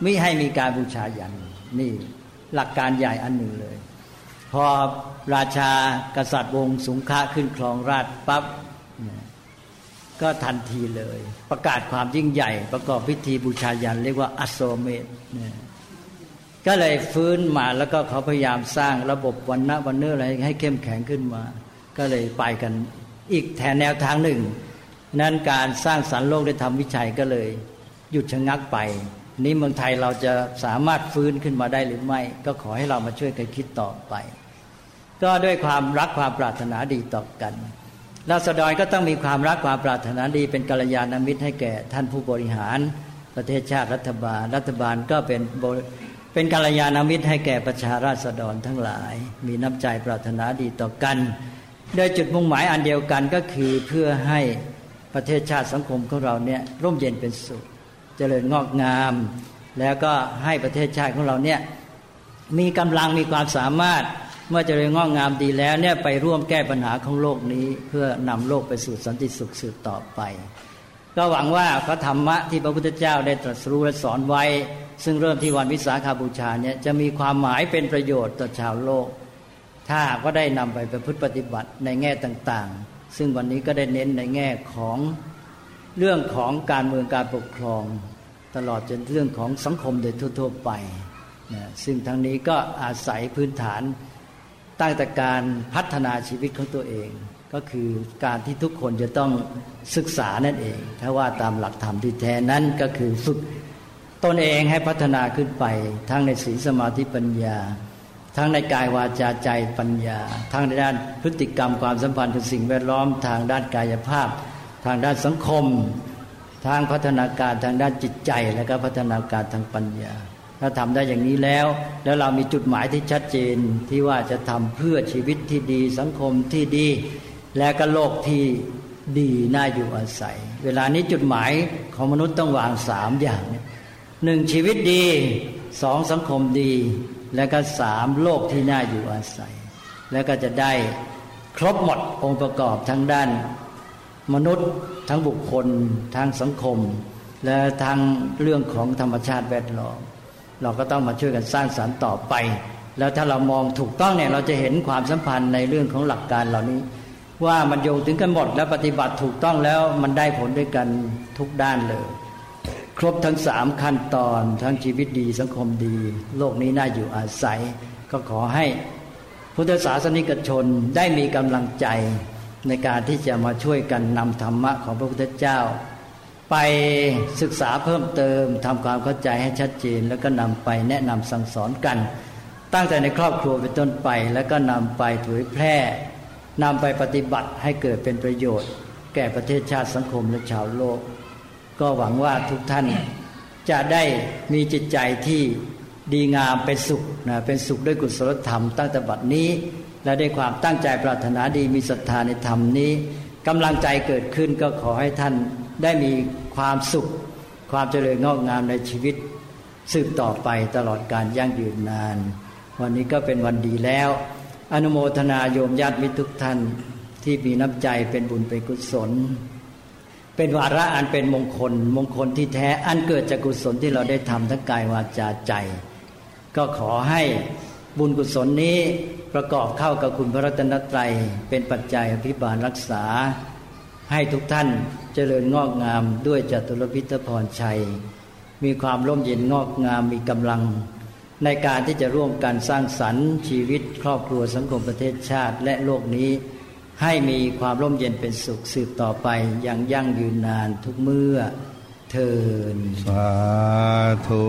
มิให้มีการบูชายันนี่หลักการใหญ่อันหนึ่งเลย พอราชากษัตริย์วงสุงฆะขึ้นครองราชปับ๊บก็ทันทีเลย ประกาศความยิ่งใหญ่ ประกอบพิธีบูชายัน เรียกว่าอโศเมตก็เลยฟื้นมาแล้วก็เขาพยายามสร้างระบบวันณะวันเนื้ออะไรให้เข้มแข็งขึ้นมา ก็เลยไปกันอีกแทนแนวทางหนึ่ง นั้นการสร้างสรรค์โลกได้ทำวิจัยก็เลย หยุดชะงักไป นี้เมืองไทยเราจะสามารถฟื้นขึ้นมาได้หรือไม่ ก็ขอให้เรามาช่วยกันคิดต่อไป ก็ด้วยความรักความปรารถนาดีต่อกันราษฎรก็ต้องมีความรักความปรารถนาดี เป็นกัลยาณมิตรให้แก่ท่านผู้บริหาร ประเทศชาติรัฐบาล รัฐบาลก็เป็นเป็นกัลยาณมิตรให้แก่ประชาราษฎรทั้งหลาย มีน้ำใจปรารถนาดีต่อกัน โดยจุดมุ่งหมายอันเดียวกันก็คือเพื่อให้ ประเทศชาติสังคมของเราเนี่ยร่มเย็นเป็นสุขเจริญงอกงาม แล้วก็ให้ประเทศชาติของเราเนี่ยมีกำลังมีความสามารถเมื่อเจริญงอกงามดีแล้วเนี่ยไปร่วมแก้ปัญหาของโลกนี้ เพื่อนำโลกไปสู่สันติสุขสืบต่อไป ก็หวังว่าพระธรรมะที่พระพุทธเจ้าได้ตรัสรู้และสอนไว้ ซึ่งเริ่มที่วันวิสาขาบูชาเนี่ยจะมีความหมายเป็นประโยชน์ต่อชาวโลก ถ้าก็ได้นำไปประพฤติปฏิบัติในแง่ต่างๆ ซึ่งวันนี้ก็ได้เน้นในแง่ของเรื่องของการเมืองการปกครอง ตลอดจนเรื่องของสังคมโดยทั่ว ๆ ไปนะซึ่งทั้งนี้ก็อาศัยพื้นฐานตั้งแต่การพัฒนาชีวิตของตัวเอง ก็คือการที่ทุกคนจะต้องศึกษานั่นเอง ถ้าว่าตามหลักธรรมที่แท้นั้นก็คือฝึกตนเองให้พัฒนาขึ้นไป ทั้งในศีลสมาธิปัญญา ทั้งในกายวาจาใจปัญญา ทั้งในด้านพฤติกรรมความสัมพันธ์กับสิ่งแวดล้อม ทางด้านกายภาพ ทางด้านสังคม ทางพัฒนาการทางด้านจิตใจ และก็พัฒนาการทางปัญญา ถ้าทำได้อย่างนี้แล้ว แล้วเรามีจุดหมายที่ชัดเจนที่ว่าจะทำเพื่อชีวิตที่ดี สังคมที่ดี และก็โลกที่ดีน่าอยู่อาศัย เวลานี้จุดหมายของมนุษย์ต้องวางสามอย่างหนึ่งชีวิตดีสองสังคมดี และก็สามโลกที่น่าอยู่อาศัย แล้วก็จะได้ครบหมดองค์ประกอบทั้งด้าน มนุษย์ทั้งบุคคลทั้งสังคม และทั้งเรื่องของธรรมชาติแวดล้อม เราก็ต้องมาช่วยกันสร้างสารรค์ต่อไป แล้วถ้าเรามองถูกต้องเนี่ยเราจะเห็นความสัมพันธ์ในเรื่องของหลักการเหล่านี้ ว่ามันโยงถึงกันหมดและปฏิบัติถูกต้องแล้วมันได้ผลด้วยกันทุกด้านเลย ครบทั้งสามขั้นตอน ทั้งชีวิตดีสังคมดี โลกนี้น่าอยู่อาศัย ก็ขอให้พุทธศาสนิกชนได้มีกำลังใจในการที่จะมาช่วยกันนำธรรมะของพระพุทธเจ้า ไปศึกษาเพิ่มเติมทำความเข้าใจให้ชัดเจน แล้วก็นำไปแนะนำสั่งสอนกัน ตั้งแต่ในครอบครัวเป็นต้นไป แล้วก็นำไปเผยแพร่นำไปปฏิบัติให้เกิดเป็นประโยชน์ แก่ประเทศชาติสังคมและชาวโลก ก็หวังว่าทุกท่านจะได้มีจิตใจที่ดีงามเป็นสุขนะเป็นสุขด้วยกุศลธรรมตั้งแต่บัดนี้ และด้วยความตั้งใจปรารถนาดีมีศรัทธาในธรรมนี้กำลังใจเกิดขึ้นก็ขอให้ท่านได้มีความสุข ความเจริญงอกงามในชีวิต สืบต่อไปตลอดการยั่งยืนนาน วันนี้ก็เป็นวันดีแล้ว อนุโมทนาโยมญาติมิตรทุกท่านทที่มีน้ำใจเป็นบุญเป็นกุศล เป็นวาระอันเป็นมงคล มงคลที่แท้อันเกิดจากกุศลที่เราได้ทำทั้งกายวาจาใจ ก็ขอให้บุญกุศลนี้ประกอบเข้ากับคุณพระรัตนตรัย เป็นปัจจัยอภิบาลรักษา ให้ทุกท่านเจริญงอกงามด้วยจตุรพิทพรชัย มีความร่มเย็นงอกงามมีกำลัง ในการที่จะร่วมกันสร้างสรรค์ชีวิตครอบครัวสังคมประเทศชาติและโลกนี้ ให้มีความร่มเย็นเป็นสุขสืบต่อไปอย่างยั่งยืนนานทุกเมื่อเทินสาธุ